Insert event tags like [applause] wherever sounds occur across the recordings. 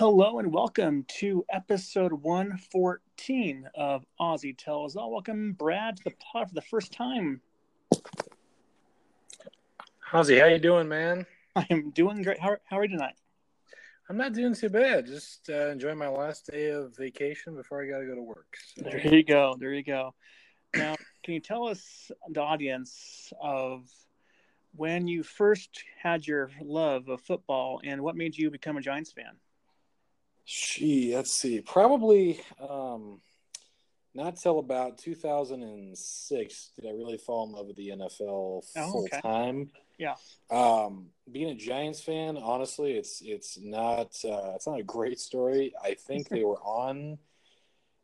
Hello and welcome to episode 114 of Aussie Tells All. Welcome, Brad, to the pod for the first time. Ozzy, how you doing, man? I am doing great. How, how are you tonight? I'm not doing too bad. Just uh, enjoying my last day of vacation before I got to go to work. So. There you go. There you go. Now, can you tell us, the audience, of when you first had your love of football and what made you become a Giants fan? Gee, let's see. Probably um, not till about 2006 did I really fall in love with the NFL Oh, full okay. time. Yeah. Um, being a Giants fan, honestly, it's it's not uh, it's not a great story. I think they were [laughs] on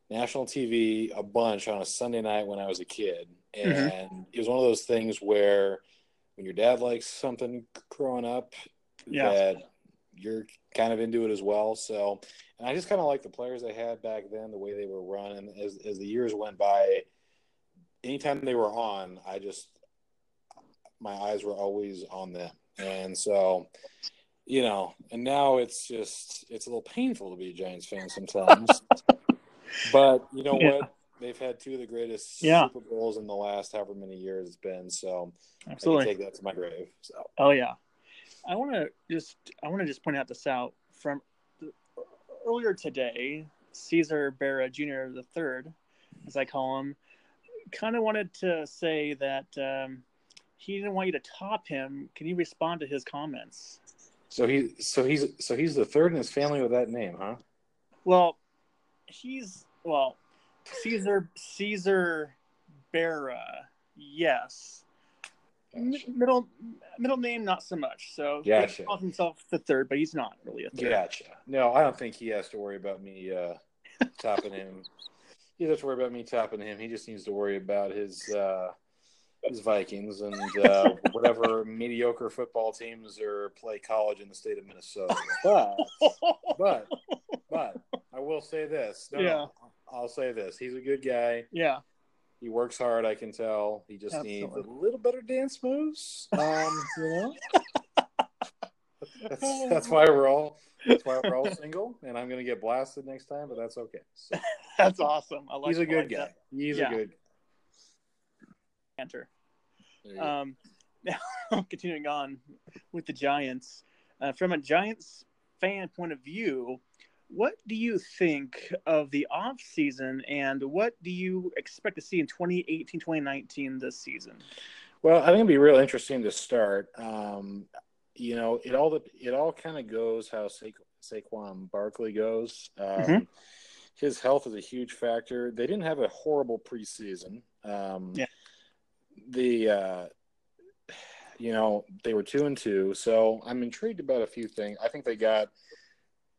national TV a bunch on a Sunday night when I was a kid, and Mhm. it was one of those things where when your dad likes something growing up, Yeah. that you're kind of into it as well. So, and I just kind of like the players they had back then, the way they were run, and as as the years went by, anytime they were on, I just my eyes were always on them, and so you know, and now it's just it's a little painful to be a Giants fan sometimes. [laughs] but you know Yeah. what? They've had two of the greatest Yeah. Super Bowls in the last however many years it's been, so I Absolutely. can take that to my grave. So Oh yeah, I want to just I want to just point out this out from the, earlier today. Caesar Barra Jr. the third, as I call him, kind of wanted to say that um, he didn't want you to top him. Can you respond to his comments? so he so he's so he's the third in his family with that name, huh? Well, he's well Caesar Caesar Barra, yes. Middle middle name not so much. So he calls himself the third, but he's not really a third. Gotcha. No, I don't think he has to worry about me uh, topping him. He doesn't to worry about me topping him. He just needs to worry about his uh, his Vikings and uh, [laughs] whatever mediocre football teams or play college in the state of Minnesota. [laughs] But but but I will say this. No, Yeah. no, I'll say this. He's a good guy. yeah. He works hard. I can tell. He just needs a little better dance moves. Um, you know. That's, that's why we're all that's why we're all single, and I'm gonna get blasted next time, but that's okay. So, [laughs] That's awesome. I like he's a good like guy. that He's Yeah. a good. Banter. there you go. Um, now, [laughs] continuing on with the Giants, uh, from a Giants fan point of view, what do you think of the off season, and what do you expect to see in 2018, 2019 this season? Well, I think it'd be real interesting to start. Um, you know, it all it all kind of goes how Sa- Saquon Barkley goes. Um, Mhm. His health is a huge factor. They didn't have a horrible preseason. Um, Yeah. The uh, you know they were two and two, so I'm intrigued about a few things. I think they got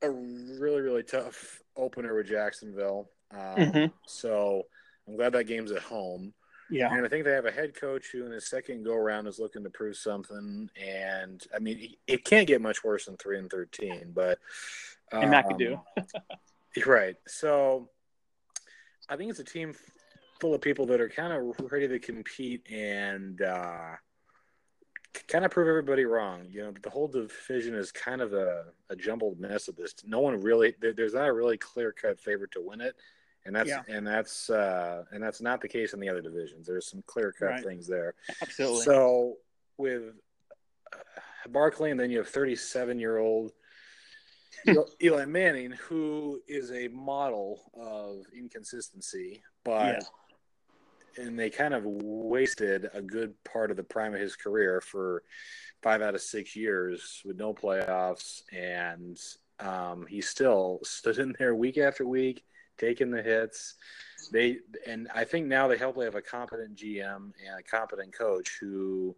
a really really tough opener with Jacksonville. Um, Mhm. So I'm glad that game's at home. Yeah, And I think they have a head coach who, in his second go around, is looking to prove something. And I mean, it- can't get much worse than three and thirteen. But And McAdoo. um, [laughs] right? So I think it's a team full of people that are kind of ready to compete and uh, kind of prove everybody wrong. You know, the whole division is kind of a, a jumbled mess of this. No one really there, there's not a really clear cut favorite to win it. And that's Yeah. and that's uh, and that's not the case in the other divisions. There's some clear cut Right. things there. absolutely. So with uh, Barkley, and then you have 37 year old [laughs] Eli Manning, who is a model of inconsistency, but and they kind of wasted a good part of the prime of his career for five out of six years with no playoffs, and um, he still [laughs] stood in there week after week, taking the hits. They and I think now they hopefully have a competent GM and a competent coach who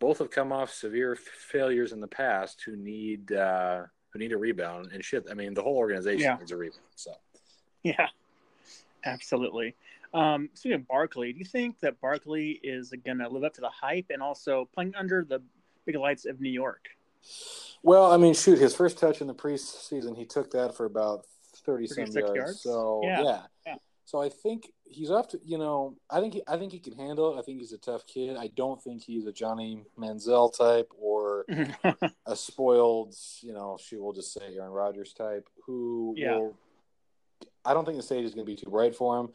both have come off severe failures in the past who need uh, who need a rebound and shit. I mean, the whole organization Yeah. needs a rebound. So Yeah, absolutely. Um, speaking of Barkley, do you think that Barkley is going to live up to the hype and also playing under the big lights of New York? Well, I mean, shoot, his first touch in the preseason, he took that for about thirty some 36 yards. yards? So Yeah. yeah. Yeah. So I think he's off to you know I think he, I think he can handle it. I think he's a tough kid. I don't think he's a Johnny Manziel type or [laughs] a spoiled you know she will just say Aaron Rodgers type who Yeah. will. I don't think the stage is going to be too bright for him.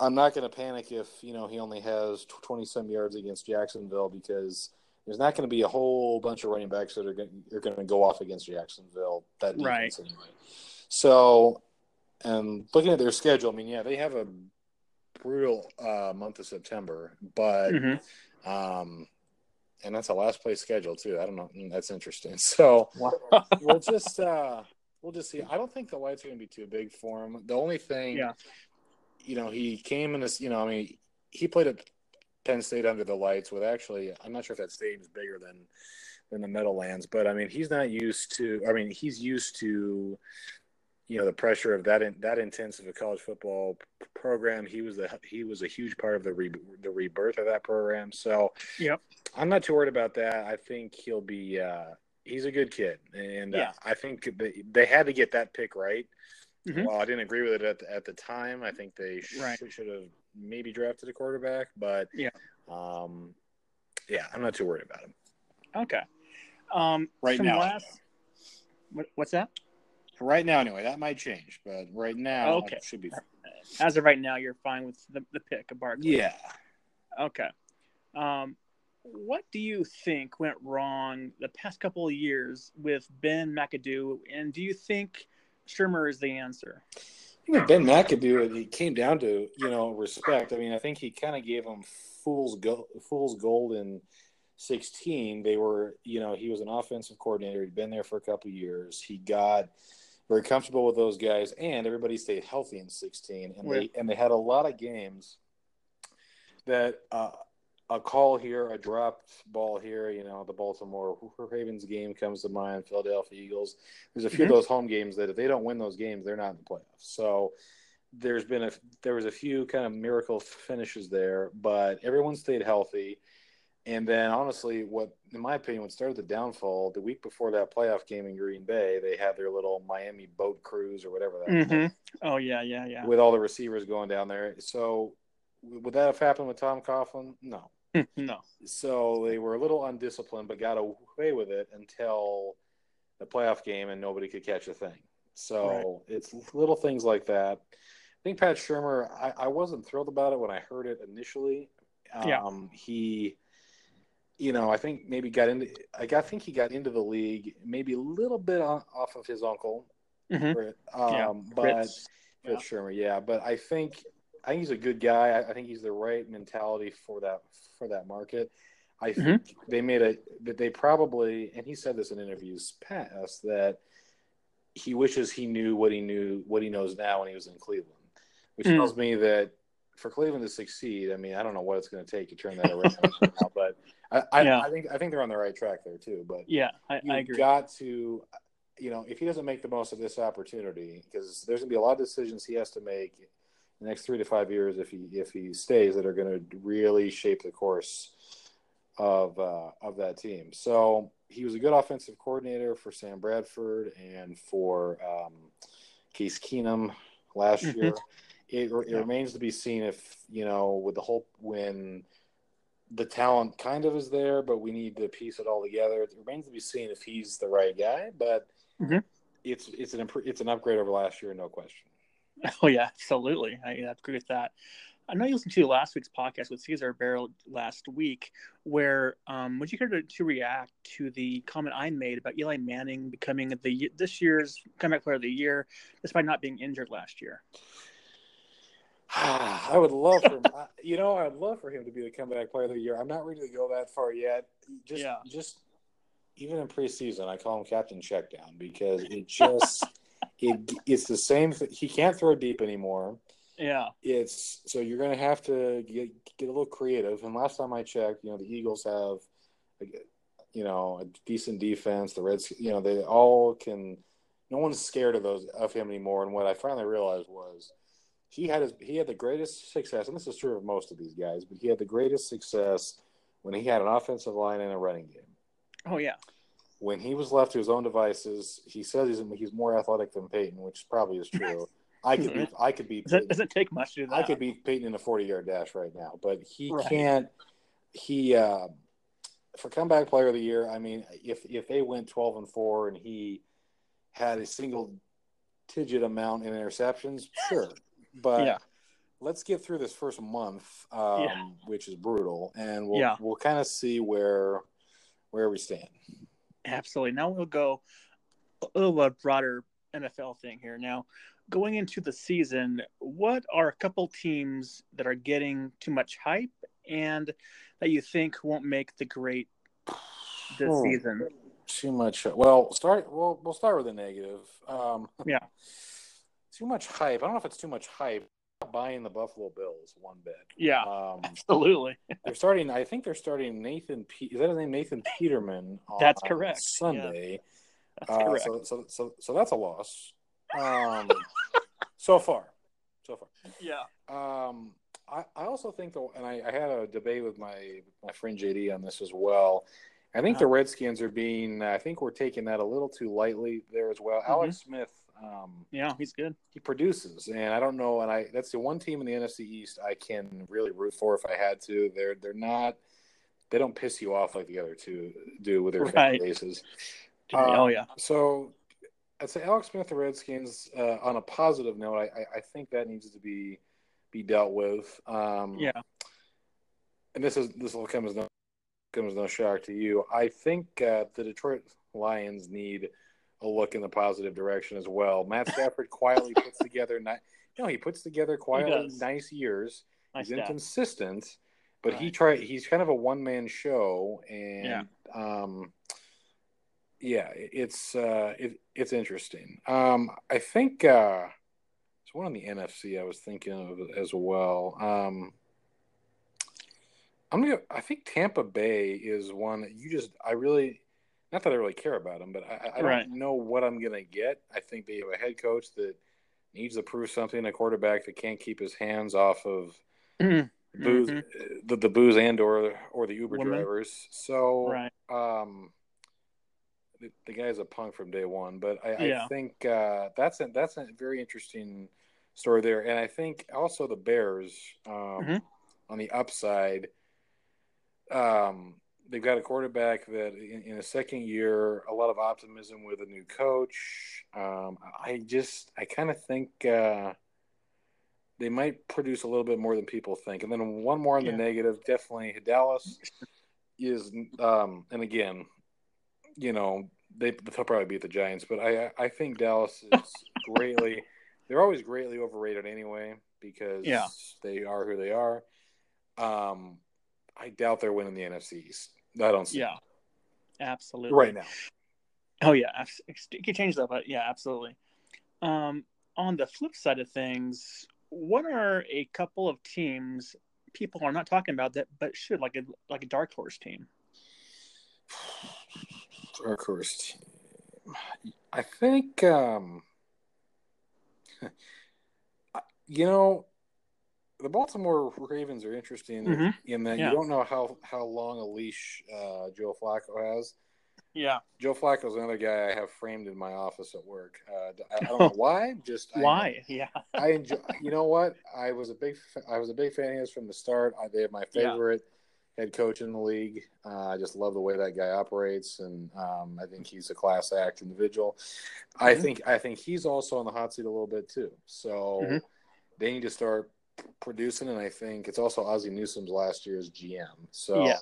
I'm not going to panic if you know he only has 20 some yards against Jacksonville because there's not going to be a whole bunch of running backs that are going, are going to go off against Jacksonville. That defense Right. anyway. So, and looking at their schedule, I mean, yeah, they have a brutal uh, month of September, but Mhm. um, and that's a last place schedule too. I don't know. Mm, That's interesting. [laughs] So we'll just uh, we'll just see. I don't think the lights are going to be too big for them. The only thing, Yeah. You know, he came in this. You know, I mean, he played at Penn State under the lights with actually. I'm not sure if that stadium is bigger than than the Meadowlands, but I mean, he's not used to. I mean, he's used to. You know the pressure of that in, that intense of a college football program. He was the he was a huge part of the re, the rebirth of that program. So Yep. I'm not too worried about that. I think he'll be. Uh, he's a good kid, and Yeah. uh, I think they, they had to get that pick right. Mhm. Well, I didn't agree with it at the, at the time. I think they sh- Right. should have maybe drafted a quarterback, but Yeah. um, yeah, I'm not too worried about him. Okay. Um, Right now. Last, what, what's that? Right now, anyway, that might change, but right now, Okay. it should be. As of right now, you're fine with the, the pick of Barkley. Yeah. Okay. Um, what do you think went wrong the past couple of years with Ben McAdoo, and do you think Shurmur is the answer? Think Ben McAdoo, it He came down to you know respect. I mean, I think he kind of gave him fool's go- fool's gold in sixteen. They were, you know, he was an offensive coordinator. He'd been there for a couple of years. He got very comfortable with those guys, and everybody stayed healthy in sixteen. And they and they had a lot of games that uh, a call here, a dropped ball here. You know, the Baltimore Ravens game comes to mind. Philadelphia Eagles. There's a few Mhm. of those home games that if they don't win those games, they're not in the playoffs. So there's been a there was a few kind of miracle finishes there, but everyone stayed healthy. And then honestly, what in my opinion, what started the downfall the week before that playoff game in Green Bay, they had their little Miami boat cruise or whatever that Mm-hmm. Oh yeah, yeah, yeah. with all the receivers going down there. So would that have happened with Tom Coughlin? No. No. So they were a little undisciplined, but got away with it until the playoff game, and nobody could catch a thing. So it's little things like that. I think Pat Shurmur. I, I wasn't thrilled about it when I heard it initially. Um, Yeah. He, you know, I think maybe got into. I got- I think he got into the league maybe a little bit on, off of his uncle, Mhm. Britt, um, Yeah, but. Fritz. Fitz Shurmur, yeah, but I think I think he's a good guy. I, I think he's the right mentality for that for that market. I Mm-hmm. think they made a that they probably and he said this in interviews past that he wishes he knew what he knew what he knows now when he was in Cleveland, which Mm. tells me that for Cleveland to succeed, I mean, I don't know what it's going to take to turn that around now, [laughs] but I, I, Yeah. I think I think they're on the right track there too. But Yeah, I, I agree. got to, you know, if he doesn't make the most of this opportunity, because there's going to be a lot of decisions he has to make the next three to five years if he if he stays that are going to really shape the course of uh, of that team. So he was a good offensive coordinator for Sam Bradford and for um, Case Keenum last Mhm. year. It, it Yeah. remains to be seen if you know with the whole when the talent kind of is there, but we need to piece it all together. It remains to be seen if he's the right guy, but Mhm. it's it's an it's an upgrade over last year, no question. [laughs] Oh yeah, absolutely. I, I agree with that. I know you listened to last week's podcast with Caesar Barrel last week, where um, would you care to, to react to the comment I made about Eli Manning becoming the this year's comeback player of the year, despite not being injured last year? [sighs] I would love for I- you know I'd love for him to be the comeback player of the year. I'm not ready to go that far yet. Just Yeah. just even in preseason, I call him Captain Checkdown because it just [laughs] it it's the same. Th- he can't throw deep anymore. Yeah, it's so you're going to have to get get a little creative. And last time I checked, you know, the Eagles have, you know, a decent defense. The Reds, you know, they all can. No one's scared of those of him anymore. And what I finally realized was he had his he had the greatest success, and this is true of most of these guys, but he had the greatest success when he had an offensive line and a running game. oh yeah, When he was left to his own devices, he says he's he's more athletic than Peyton, which probably is true. I could beat. I could beat. It doesn't take much to do that. I could beat Peyton in a forty-yard dash right now, but he Right. can't. He uh, for comeback player of the year. I mean, if if they went twelve and four and he had a single digit amount in interceptions, sure. But Yeah. let's get through this first month, um, Yeah. which is brutal, and we'll Yeah. we'll kind of see where where we stand. Absolutely. Now we'll go a little uh, broader NFL thing here. Now, going into the season, what are a couple teams that are getting too much hype and that you think won't make the great this Hmm. season? Too much. Well, start. Well, we'll start with the negative. Um, Yeah. Too much hype. I don't know if it's too much hype. Buying the Buffalo Bills one bit. Yeah, Um, absolutely. [laughs] they're starting. I think they're starting Nathan. Pe- is that his name? Nathan Peterman. On That's correct, Sunday. That's Uh, correct. so, so, so, so that's a loss. Um, so far, so far. yeah. Um, I, I also think though, and I, I had a debate with my my friend JD on this as well. I think the Uh-huh. Redskins are being. I think we're taking that a little too lightly there as well. Mm-hmm. Alex Smith, um, Yeah, he's good. he produces, and I don't know, and I that's the one team in the NFC East I can really root for if I had to. They're they're not. They don't piss you off like the other two do with their fan Right. bases. Uh, oh yeah. So I'd say Alex Smith, the Redskins. Uh, on a positive note, I, I, I think that needs to be be dealt with. Um, Yeah. and this is this will come as no come as no shock to you. I think uh, the Detroit Lions need a look in the positive direction as well. Matt [laughs] Stafford quietly puts together, ni- know, he puts together quietly nice years. Nice he's inconsistent, but he try he's kind of a one man show, and Yeah. um, yeah, it's uh, it, it's interesting. Um, I think uh, it's one in the NFC I was thinking of as well. Um, I'm gonna. I think Tampa Bay is one that you just. I really, not that I really care about them, but I, I don't know what I'm gonna get. I think they have a head coach that needs to prove something. A quarterback that can't keep his hands off of Mhm. booze, Mhm. the, the booze and or or the Uber Women. drivers. So, Right. um, the, the guy's a punk from day one. But I, I think uh, that's a, that's a very interesting story there. And I think also the Bears um, Mhm. on the upside. Um, they've got a quarterback that in, in a second year, a lot of optimism with a new coach. Um, I just, I kind of think uh, they might produce a little bit more than people think. And then one more on the negative, definitely Dallas is, um, and again, you know, they they'll probably beat the Giants, but I I think Dallas is [laughs] greatly, they're always greatly overrated anyway because Yeah. they are who they are. Um, I doubt they're winning the NFC East. I don't see Yeah. Absolutely. right now. Oh yeah, it can change that, but yeah, absolutely. Um, on the flip side of things, what are a couple of teams people are not talking about that, but should like a like a dark horse team? Dark horse team. I think, um, [laughs] you know, the Baltimore Ravens are interesting Mhm. in that Yeah. you don't know how, how long a leash uh, Joe Flacco has. Yeah. Joe Flacco is another guy I have framed in my office at work. Uh, I I don't know [laughs] why. Just I- Why? Yeah. I enjoy. You know what? I was a big. I was a big fan of his from the start. I, they have my Yeah. favorite head coach in the league. Uh, I just love the way that guy operates, and um, I think he's a class act individual. I Mhm. think. I think he's also on the hot seat a little bit too. So Mhm. they need to start producing, and I think it's also Ozzie Newsome's last year as GM. So. Yeah.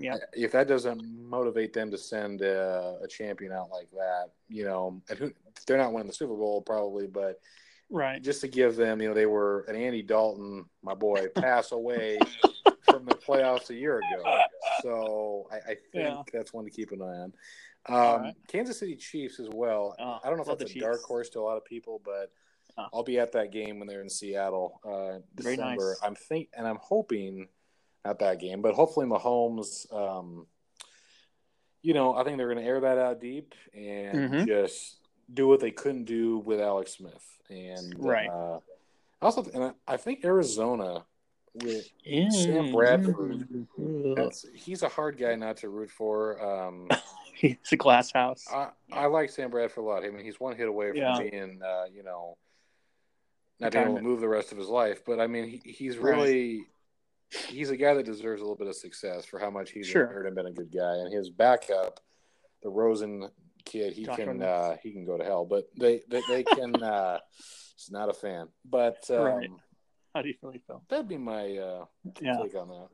Yeah. If that doesn't motivate them to send a, a champion out like that, you know, and who, they're not winning the Super Bowl probably, but Right. just to give them, you know, they were an Andy Dalton, my boy, [laughs] pass away from the playoffs a year ago. So I, I think Yeah. that's one to keep an eye on. Um, right. Kansas City Chiefs as well. Oh, I don't know if that's a the dark horse to a lot of people, but Oh. I'll be at that game when they're in Seattle, uh, December. nice. I'm think and I'm hoping at that game, but hopefully Mahomes. Um, you know, I think they're going to air that out deep and Mhm. just do what they couldn't do with Alex Smith. And Right. uh, also, and I, I think Arizona with Yeah. Sam Bradford. He's a hard guy not to root for. Um, [laughs] It's a glass house. I, I like Sam Bradford a lot. I mean, he's one hit away from Yeah. being, uh, you know, not being able to move the rest of his life. But I mean, he, he's really he's a guy that deserves a little bit of success for how much he's Sure. injured and been a good guy. And his backup, the Rosen kid, he Josh can uh, he can go to hell. But they they, they can. [laughs] uh It's not a fan, but um, Right. How do you really feel? that'd be my uh, Yeah. take on that.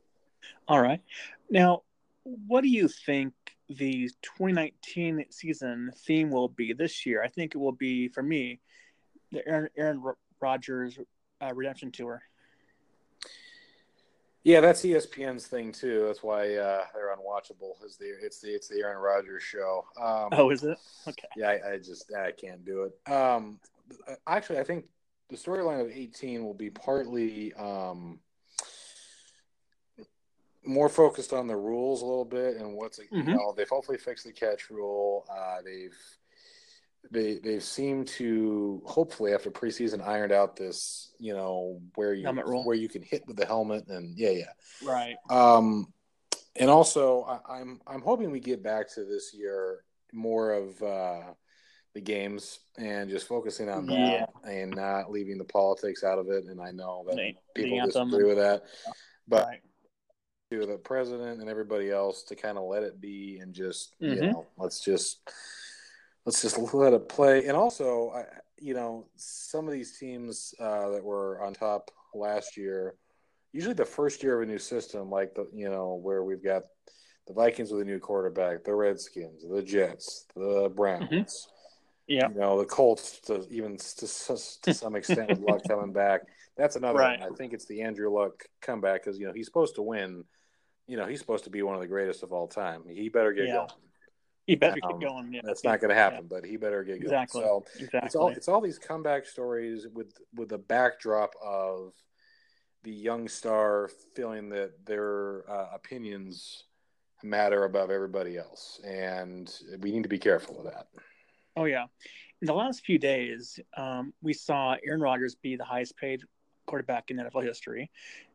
All right. Now, what do you think the 2019 season theme will be this year? I think it will be for me the Aaron, Aaron Ro- Rodgers uh, redemption tour. Yeah, that's ESPN's thing too. That's why uh, they're unwatchable. Is the it's the it's the Aaron Rodgers show. Um, Oh, is it? Okay. Yeah, I, I just I can't do it. Um, actually, I think the storyline of 18 will be partly um, more focused on the rules a little bit and what's you Mhm. know they've hopefully fixed the catch rule. Uh, they've they they seem to hopefully after preseason ironed out this you know where you where you can hit with the helmet and yeah yeah Right. um, and also, I, I'm I'm hoping we get back to this year more of uh, the games and just focusing on that Yeah. and not leaving the politics out of it. And I know that The- the people anthem disagree with that, but right. to the president and everybody else to kind of let it be and just you Mhm. know let's just let's just let it play. And also, I, you know, some of these teams uh, that were on top last year, usually the first year of a new system, like the you know where we've got the Vikings with a new quarterback, the Redskins, the Jets, the Browns. Yeah. You know the Colts, to even to, to [laughs] some extent, with Luck coming back. That's another Right. one. I think it's the Andrew Luck comeback because you know he's supposed to win. You know he's supposed to be one of the greatest of all time. He better get Yeah. going. You better Um, get going. Yeah. That's not going to happen, but he better get going. Exactly. So Exactly. it's all it's all these comeback stories with with the backdrop of the young star feeling that their uh, opinions matter above everybody else, and we need to be careful of that. Oh yeah. In the last few days, um, we saw Aaron Rodgers be the highest paid quarterback in NFL history.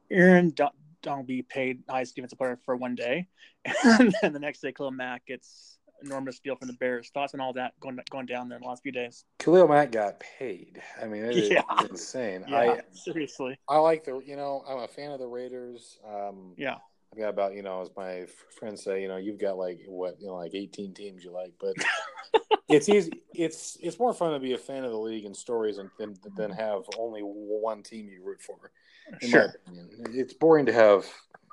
Aaron Don- Donald be paid highest defensive player for one day, [laughs] and then the next day, Khalil Mack gets enormous deal from the Bears. Thoughts on all that going going down there in the last few days? Khalil Mack got paid. I mean, it is Yeah. insane. Yeah, seriously. I I like the you know I'm a fan of the Raiders. Um, Yeah, I've got about you know as my friends say you know you've got like what you know like 18 teams you like, but [laughs] it's easy. It's it's more fun to be a fan of the league and stories and than, than have only one team you root for. In sure. it's boring to have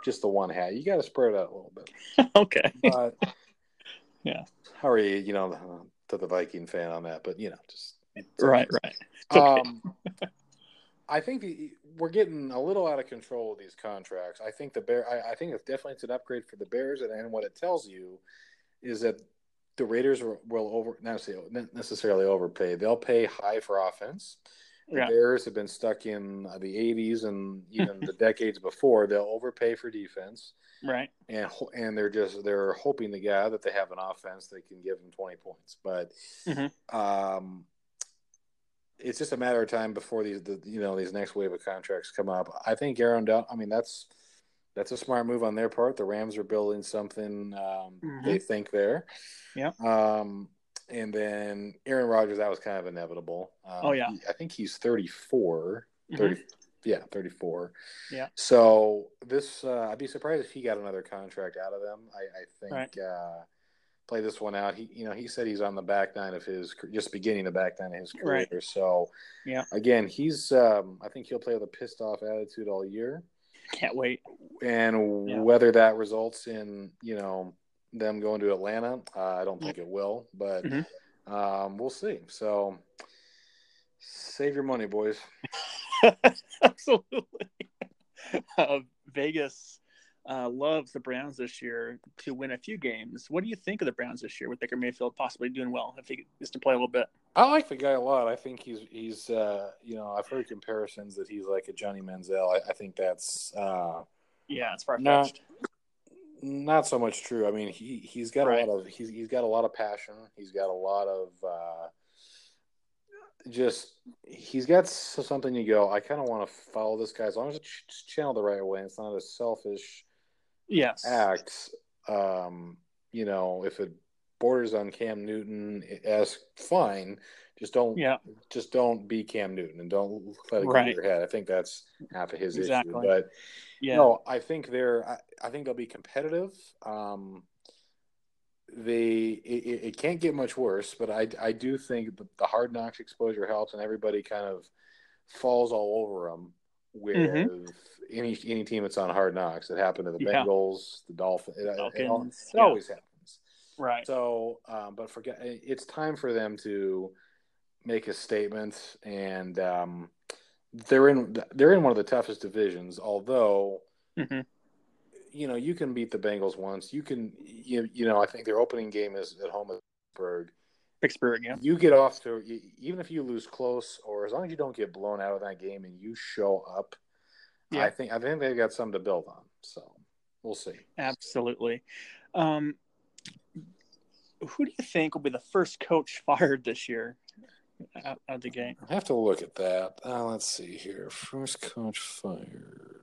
just the one hat. You got to spread it out a little bit. [laughs] okay. But Yeah. how are you? You know, to the Viking fan on that, but you know, just Right, right. Okay. um, [laughs] I think the, we're getting a little out of control with these contracts. I think the bear. I, I think it's definitely it's an upgrade for the Bears, and, and what it tells you is that the Raiders will, over not necessarily overpay. They'll pay high for offense. The Yeah. Bears have been stuck in the '80s and even the [laughs] decades before. They'll overpay for defense, Right. and and they're just they're hoping to God that they have an offense they can give them 20 points. But Mhm. um, it's just a matter of time before these the, you know these next wave of contracts come up. I think Aaron Donald. I mean that's that's a smart move on their part. The Rams are building something um, Mhm. they think there. Yeah. Um, and then Aaron Rodgers, that was kind of inevitable. Um, Oh, yeah. he- I think he's 34. Mhm. 30, Yeah, 34. Yeah. So this, uh, I'd be surprised if he got another contract out of them. I, I think Right. uh, play this one out. He, you know, he said he's on the back nine of his, just beginning the back nine of his career. Right. So Yeah. again, he's, um, I think he'll play with a pissed off attitude all year, Can't wait. and Yeah. whether that results in you know them going to Atlanta, uh, I don't think it will, but Mhm. um, we'll see. So save your money, boys. [laughs] Absolutely. [laughs] Uh, Vegas uh, loves the Browns this year to win a few games. What do you think of the Browns this year with Baker Mayfield possibly doing well if he gets to play a little bit? I like the guy a lot. I think he's he's uh, you know I've heard comparisons that he's like a Johnny Manziel. I, I think that's uh, Yeah, it's far fetched. Not so much true. I mean he he's got Right. a lot of he's he's got a lot of passion. He's got a lot of uh, just he's got something to go. I kind of want to follow this guy as long as it's ch- channeled the right way. It's not a selfish Yes. act. Um, you know, if it borders on Cam Newton as fine. Just don't, Yeah. just don't be Cam Newton and don't let it go Right. to your head. I think that's half of his Exactly. issue. But Yeah. no, I think they're. I, I think they'll be competitive. Um, they it, it can't get much worse, but I I do think the, the hard knocks exposure helps, and everybody kind of falls all over them with Mhm. any any team that's on hard knocks. It happened to the Yeah. Bengals, the Dolphins. It, it, it, al- Falcons, it yeah. always happens. Right. So, um, but forget it's time for them to make a statement, and um, they're in they're in one of the toughest divisions. Although, hmm you know, you can beat the Bengals once. You can, you, you know, I think their opening game is at home at Pittsburgh. Pittsburgh. Yeah. You get off to even if you lose close, or as long as you don't get blown out of that game and you show up. Yeah. I think I think they've got something to build on. So we'll see. Absolutely. Um, who do you think will be the first coach [laughs] fired this year of the game? I have to look at that. Uh, let's see here. First coach fired.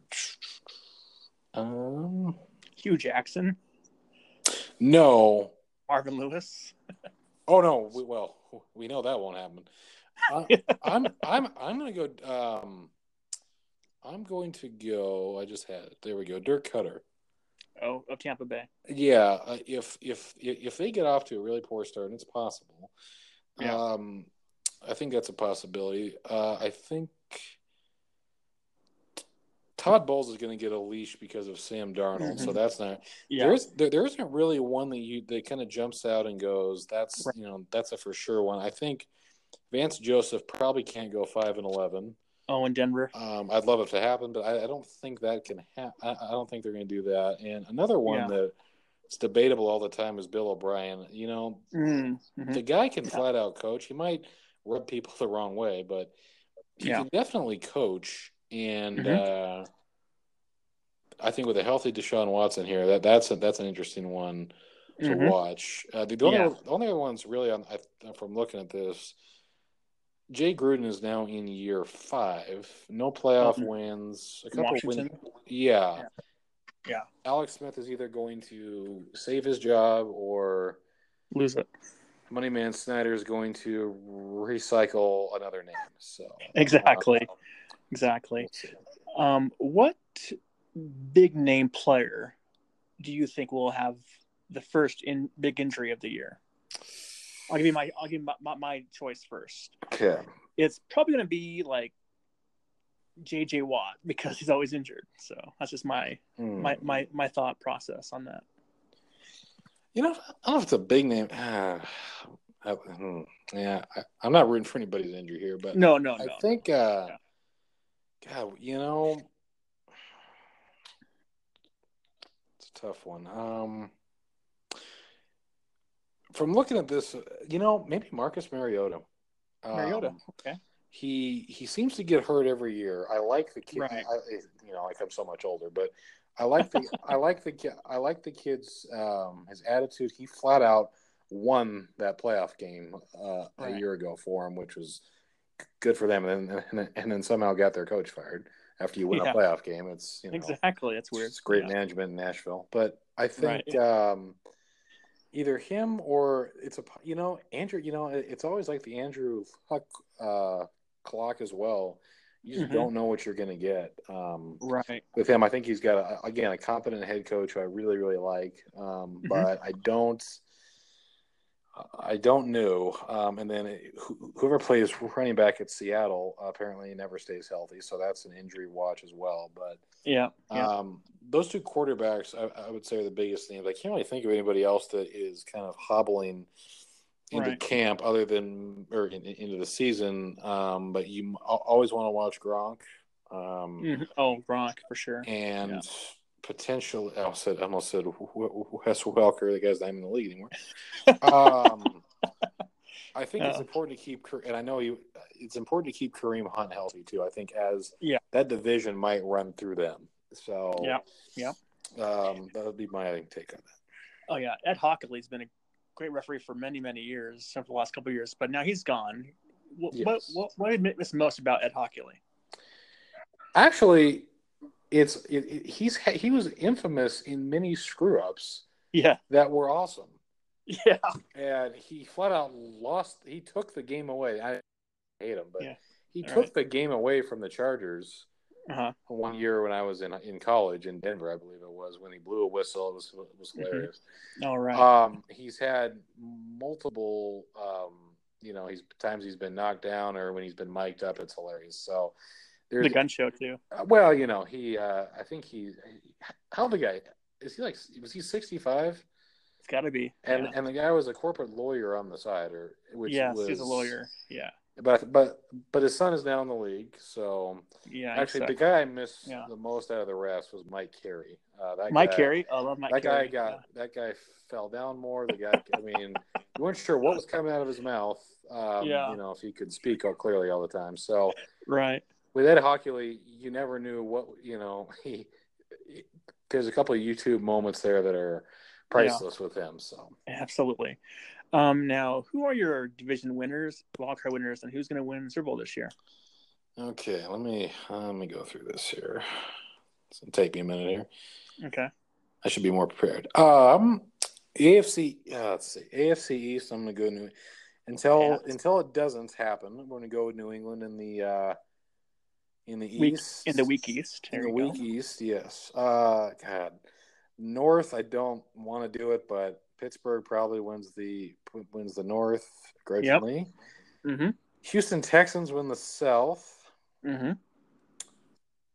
Um, Hue Jackson, no. Marvin Lewis. Oh no. We, well, we know that won't happen. I, [laughs] I'm I'm I'm gonna go. Um, I'm going to go. I just had it. There we go. Dirk Koetter. Oh, of Tampa Bay. Yeah, uh, if if if they get off to a really poor start, and it's possible, Yeah. um, I think that's a possibility. Uh, I think Todd Bowles is going to get a leash because of Sam Darnold, so Mhm. that's not. Yeah. There's there, there isn't really one that you that kind of jumps out and goes, that's Right. you know that's a for sure one. I think Vance Joseph probably can't go five and eleven. oh, in Denver. Um, I'd love it to happen, but I, I don't think that can happen. I, I don't think they're going to do that. And another one Yeah. that it's debatable all the time is Bill O'Brien. You know, Mm, mhm. the guy can Yeah. flat out coach. He might rub people [laughs] the wrong way, but he Yeah. can definitely coach. And Mhm. uh, I think with a healthy Deshaun Watson here, that that's a, that's an interesting one to Mhm. watch. Uh, the, the only Yeah. the only other ones really on I, from looking at this. Jay Gruden is now in year five. No playoff Um, wins. A couple Washington. win. Yeah. Yeah. Yeah. Alex Smith is either going to save his job or Lose it. Moneyman Snyder is going to recycle another name. So Exactly. uh, Exactly. Um, what big name player do you think will have the first in big injury of the year? I'll give you my I'll give you my, my, my choice first. Okay. It's probably going to be like J.J. Watt because he's always injured. So that's just my Hmm. my my, my thought process on that. You know, I don't know if it's a big name. [sighs] I, hmm, yeah, I, I'm not rooting for anybody's injury here, but No, no, I no. think, uh, Yeah. God, you know, it's a tough one. Um, from looking at this, you know, maybe Marcus Mariota. Mariota. Um, okay. he he seems to get hurt every year. I like the kid. Right. I, you know, like I'm so much older, but I like the I like the I like the kid's um, his attitude. He flat out won that playoff game uh, Right. a year ago for him, which was good for them. And then and, and then somehow got their coach fired after you win Yeah. a playoff game. It's you know Exactly. That's weird. it's great Yeah. management in Nashville. But I think Right. um, either him or it's a you know Andrew. You know it's always like the Andrew Huck uh, clock as well. You just Mhm. don't know what you're going to get um, Right. with him. I think he's got a, again a competent head coach who I really really like, um, Mhm. but I don't. I don't know. Um, and then it, whoever plays running back at Seattle apparently never stays healthy, so that's an injury watch as well. But Yeah. Yeah. um, those two quarterbacks, I, I would say, are the biggest names. I can't really think of anybody else that is kind of hobbling into Right. camp other than or in, into the season. Um, but you always want to watch Gronk, um, Mhm. Oh, Gronk for sure. and Yeah. potentially, I almost said, I almost said Wes Welker, the guy's not even in the league anymore. um, [laughs] I think it's important to keep, and I know you. It's important to keep Kareem Hunt healthy too. I think as Yeah. that division might run through them. So Yeah, yeah. um, that would be my take on that. Oh yeah, Ed Hochuli's been a great referee for many many years, for the last couple of years, but now he's gone. What what Yes. what, what did you miss most about Ed Hochuli? Actually, it's it, it- he's he was infamous in many screw ups Yeah, that were awesome. Yeah. and he flat out lost. He took the game away. I hate him, but Yeah. he All took right. the game away from the Chargers Uh-huh. one year when I was in in college in Denver, I believe it was when he blew a whistle. It was it was Mhm. hilarious. All right. Um, he's had multiple, um, you know, he's times he's been knocked down or when he's been mic'd up. It's hilarious. So there's the gun show too. uh, Well, you know, he. Uh, I think he. How old the guy? Is he like? Was he sixty five? It's got to be. And yeah. and the guy was a corporate lawyer on the side, or which yes, was he's a lawyer. Yeah. But but but his son is now in the league. So Yeah. actually, the guy I missed Yeah. the most out of the rest was Mike Carey. Uh, that Mike guy, Carey. I love Mike That Carey. guy got that guy fell down more. The guy. I mean, you weren't sure what was coming out of his mouth. Um, Yeah. You know, if he could speak out clearly all the time. So Right. with Ed Hochuli, you never knew what you know. [laughs] He, there's a couple of YouTube moments there that are priceless with him. So Absolutely. Um, now, who are your division winners, wildcard winners, and who's going to win the Super Bowl this year? okay, let me let me go through this here. It's gonna take me a minute here. Okay. I should be more prepared. Um, AFC. Uh, let's see, AFC East. I'm gonna go New. Until Yeah. until it doesn't happen, we're gonna go with New England in the uh, in the Weak East. in the weak East. In the go. East, yes. Uh, God, North. I don't want to do it, but Pittsburgh probably wins the wins the North grudgingly. Mm-hmm. Houston Texans win the South. Mm-hmm.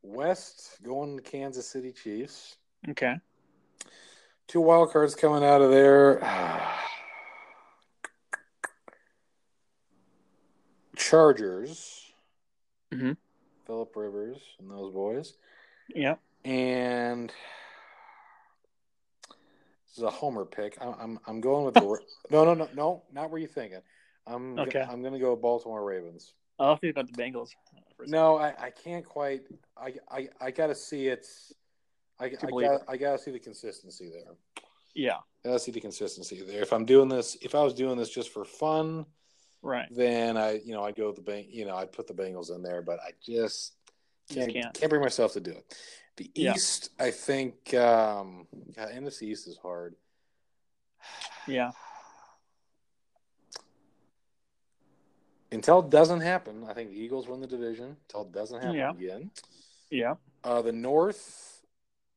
West going to Kansas City Chiefs. Okay. Two wild cards coming out of there. [sighs] Chargers. Mhm. Philip Rivers and those boys. Yep. And is a homer pick. I'm I'm, I'm going with the [laughs] no no no no not where you thinking. I'm go- Okay. I'm going to go Baltimore Ravens. I'll think about the Bengals. for a second. No, I, I can't quite. I I, I got to see it. I, I got I got to see the consistency there. Yeah. I got to see the consistency there. If I'm doing this, if I was doing this just for fun, Right. then I you know I'd go with the bank. You know I'd put the Bengals in there, but I just Just can't can't. bring myself to do it. The Yeah. East, I think. Um, God, NFC East is hard. Yeah. Until it doesn't happen, I think the Eagles win the division. Until it doesn't happen Yeah. again. Yeah. Uh, the North,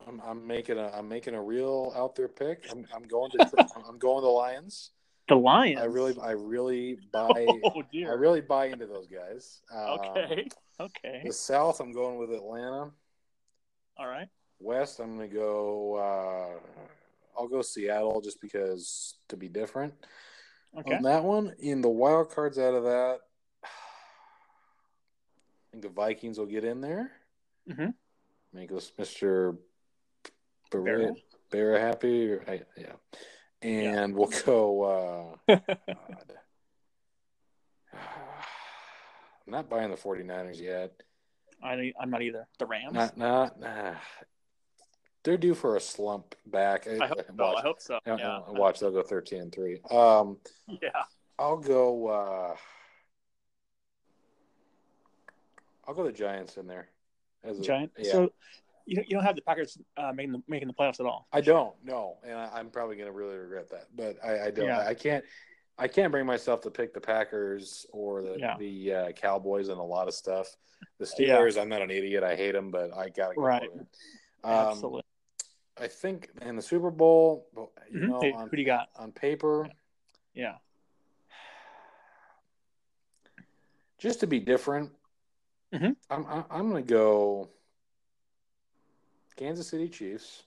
I'm, I'm making a I'm making a real out there pick. I'm, I'm going to [laughs] I'm going to Lions. The Lions. I really I really [laughs] buy Oh I really buy into those guys. Um, Okay. [laughs] Okay. The South, I'm going with Atlanta. All right. West, I'm going to go. Uh, I'll go Seattle just because to be different Okay. on that one. In the wild cards out of that, I think the Vikings will get in there. Mm-hmm. Make us Mister Barrel? Barrel Bear happy. Or, I, yeah, and we'll go. Uh, [laughs] [sighs] I'm not buying the 49ers yet. I, I'm not either. The Rams. Not, not, nah. They're due for a slump back. I hope so. Watch, I hope so. Yeah. watch they'll go 13 and 3. Um, Yeah. I'll go, uh, I'll go the Giants in there. As a- Giant. Yeah. So you don't, you don't have the Packers uh, making the making the playoffs at all. I don't no, and I, I'm probably going to really regret that. But I, I don't. Yeah. I can't. I can't bring myself to pick the Packers or the Yeah. the uh, Cowboys and a lot of stuff. The Yeah. Steelers, I'm not an idiot. I hate them, but I got to go. Right. Um, Absolutely. I think in the Super Bowl, you Mhm. know, Hey, on, who do you got? on paper, Yeah. just to be different, Mhm. I'm I'm, I'm going to go Kansas City Chiefs.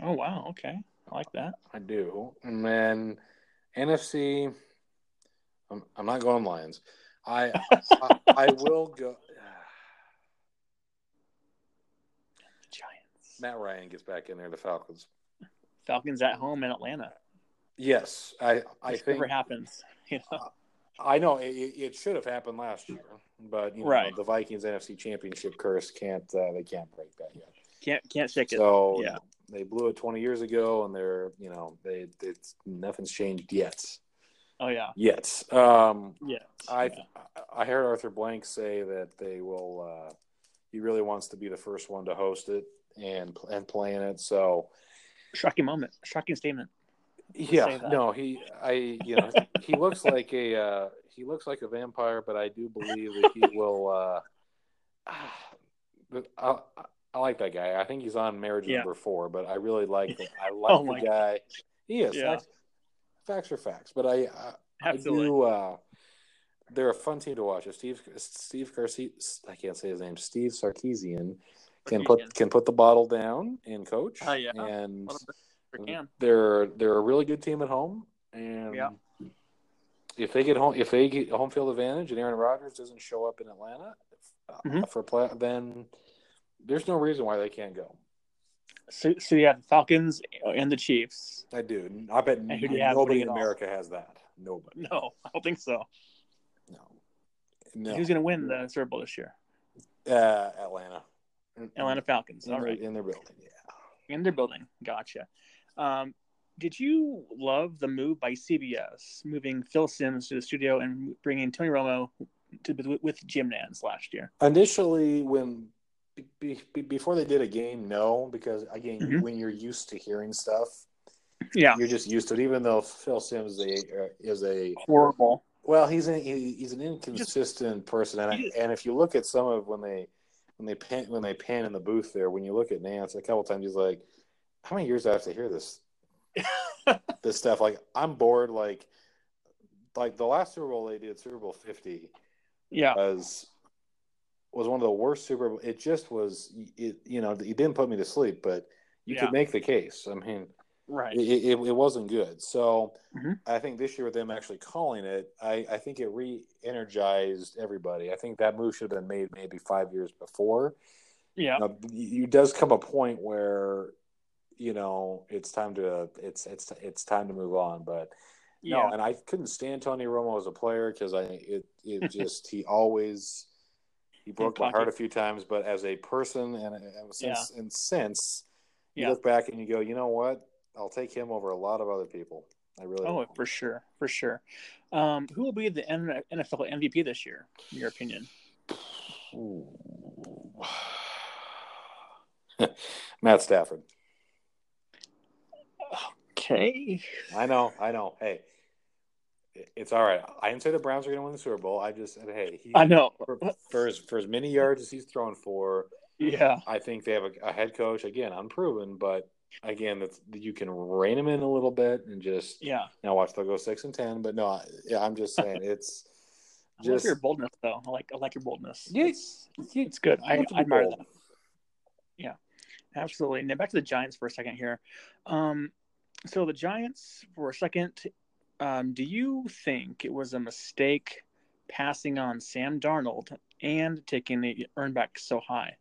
Oh wow. Okay. I like that. I do, and then NFC. I'm, I'm not going Lions. I [laughs] I, I will go. [sighs] Giants. Matt Ryan gets back in there. The Falcons. Falcons at home in Atlanta. Yes, I I Which think never happens. You know. I know it, it should have happened last year, but you know, Right. the Vikings NFC Championship curse can't uh, they can't break that yet. Can't can't shake it. So yeah. they blew it 20 years ago, and they're you know they it's nothing's changed yet. Oh yeah. Yet, um, Yeah. I Yeah. I heard Arthur Blank say that they will. Uh, he really wants to be the first one to host it and and plan it. So Shocking moment. Shocking statement. yeah, no, he, I, you know, he looks like a, uh, he looks like a vampire, but I do believe that he will. Uh, [sighs] I, I like that guy. I think he's on marriage yeah. number four, but I really like, [laughs] I like oh the guy. God. He is. Yeah. Facts, are facts, but I, I, I do. Uh, they're a fun team to watch. Steve, Steve Garcia, I can't say his name. Steve Sarkisian can put can put the bottle down and coach. Uh, yeah. And they're they're a really good team at home. And yeah. if they get home if they get home field advantage and Aaron Rodgers doesn't show up in Atlanta uh, mm-hmm. for play, then there's no reason why they can't go. So, so you have the Falcons and the Chiefs. I do. I bet nobody in America has that. Nobody. No, I don't think so. No. No. Who's going to win the Super Bowl this year? Uh, Atlanta. Atlanta Falcons. In All right. In their building, yeah. In their building. Gotcha. Um, did you love the move by CBS moving Phil Simms to the studio and bringing Tony Romo to with Jim Nantz last year? Initially, when be, be, before they did a game, no, because again, mm-hmm. when you're used to hearing stuff, yeah, you're just used to it. Even though Phil Simms is a, uh, is a horrible. Well, he's an he's an inconsistent just, person, and, I, and if you look at some of when they when they pan when they pan in the booth there, when you look at Nantz a couple times, he's like, "How many years do I have to hear this [laughs] this stuff?" Like, I'm bored. Like, like the last Super Bowl they did, Super Bowl Fifty, yeah, was was one of the worst Super Bowl. It just was. It you know, he didn't put me to sleep, but you yeah. could make the case. I mean, right? It, it, it wasn't good. So mm-hmm. I think this year with them actually calling it, I, I think it re-energized everybody. I think that move should have been made maybe five years before. Yeah, now, you does come a point where you know it's time to it's it's it's time to move on, but. Yeah. No, and I couldn't stand Tony Romo as a player because I it it [laughs] just he always he broke my heart a few times, but as a person and, and since yeah. and since you yeah. look back and you go, you know what? I'll take him over a lot of other people. I really. Oh, for sure, for sure. Um, who will be the NFL MVP this year, in your opinion? [sighs] Matt Stafford. Okay. I know. I know. Hey, it's all right. I didn't say the Browns are going to win the Super Bowl. I just said, hey, he, I know for, for, as for as many yards as he's thrown for. Yeah, I think they have a, a head coach again, unproven, but again, that's you can rein him in a little bit and just yeah. Now watch they'll go six and ten, but no, yeah, I'm just saying it's. Just, [laughs] I like your boldness, though. I like I like your boldness. Yeah, it's, it's good. I, I admire bold. that. Yeah, absolutely. Now back to the Giants for a second here. Um, so the Giants for a second um, do you think it was a mistake passing on Sam Darnold and taking the earn back so high?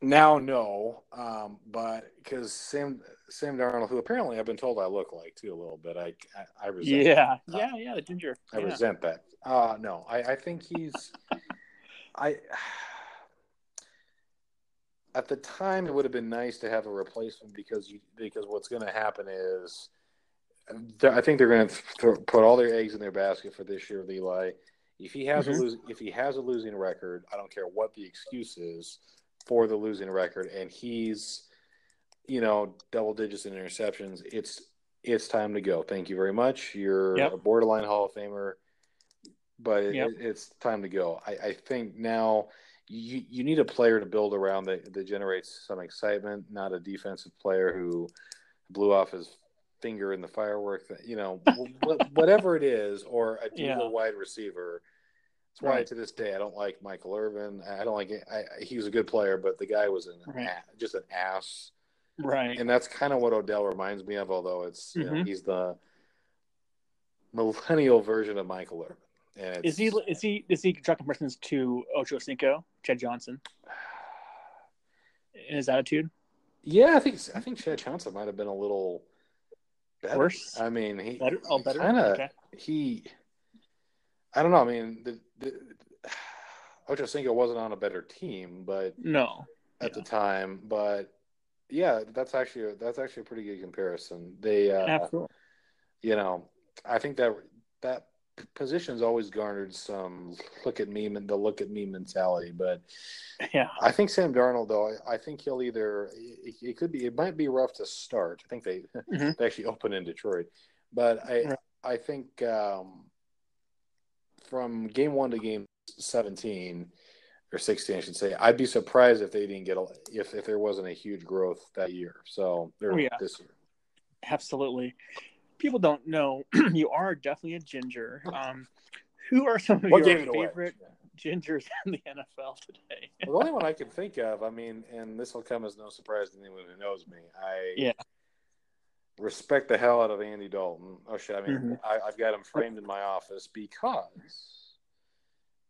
Now, no, um, but because Sam Sam Darnold, who apparently I've been told I look like too a little bit, I I, I resent. Yeah, yeah, yeah, the ginger. I yeah. resent that. Uh, no, I, I think he's. [laughs] I at the time it would have been nice to have a replacement because you because what's going to happen is I think they're going to put all their eggs in their basket for this year with Eli. If he has mm-hmm. a losing, if he has a losing record, I don't care what the excuse is for the losing record, and he's, you know, double digits in interceptions. It's it's time to go. Thank you very much. You're yep. a borderline Hall of Famer, but it, yep. it's time to go. I, I think now you you need a player to build around that that generates some excitement, not a defensive player who blew off his finger in the firework, you know, [laughs] whatever it is, or a yeah. wide receiver. That's why right. to this day I don't like Michael Irvin. I don't like it. I, he was a good player, but the guy was an right. ass, just an ass. Right. And that's kind of what Odell reminds me of, although it's mm-hmm. you know, mm-hmm. he's the millennial version of Michael Irvin. And is he is he is he drawing comparisons to Ocho Cinco, Chad Johnson, [sighs] in his attitude? Yeah, I think I think Chad Johnson might have been a little better. Worse. I mean, he better. Oh, better. Kind of. Okay. He. I don't know. I mean, the, the [sighs] Ocho Cinco wasn't on a better team, but no, at yeah. the time. But yeah, that's actually that's actually a pretty good comparison. They, uh, absolutely. You know, I think that that position's always garnered some look at me and the look at me mentality. But [laughs] Yeah. I think Sam Darnold, though, I, I think he'll either it, it could be it might be rough to start. I think they [laughs] Mhm. they actually open in Detroit, but I Right. I think um, from game one to game seventeen or sixteen, I should say, I'd be surprised if they didn't get a, if if there wasn't a huge growth that year. So Oh, yeah. this year. Absolutely. People don't know [clears throat] you are definitely a ginger. Um, who are some of What your away? favorite gingers [laughs] in the NFL today? Well, the only one I can think of, I mean, and this will come as no surprise to anyone who knows me. I Yeah. respect the hell out of Andy Dalton. Oh shit! I mean, Mhm. I, I've got him framed in my office because,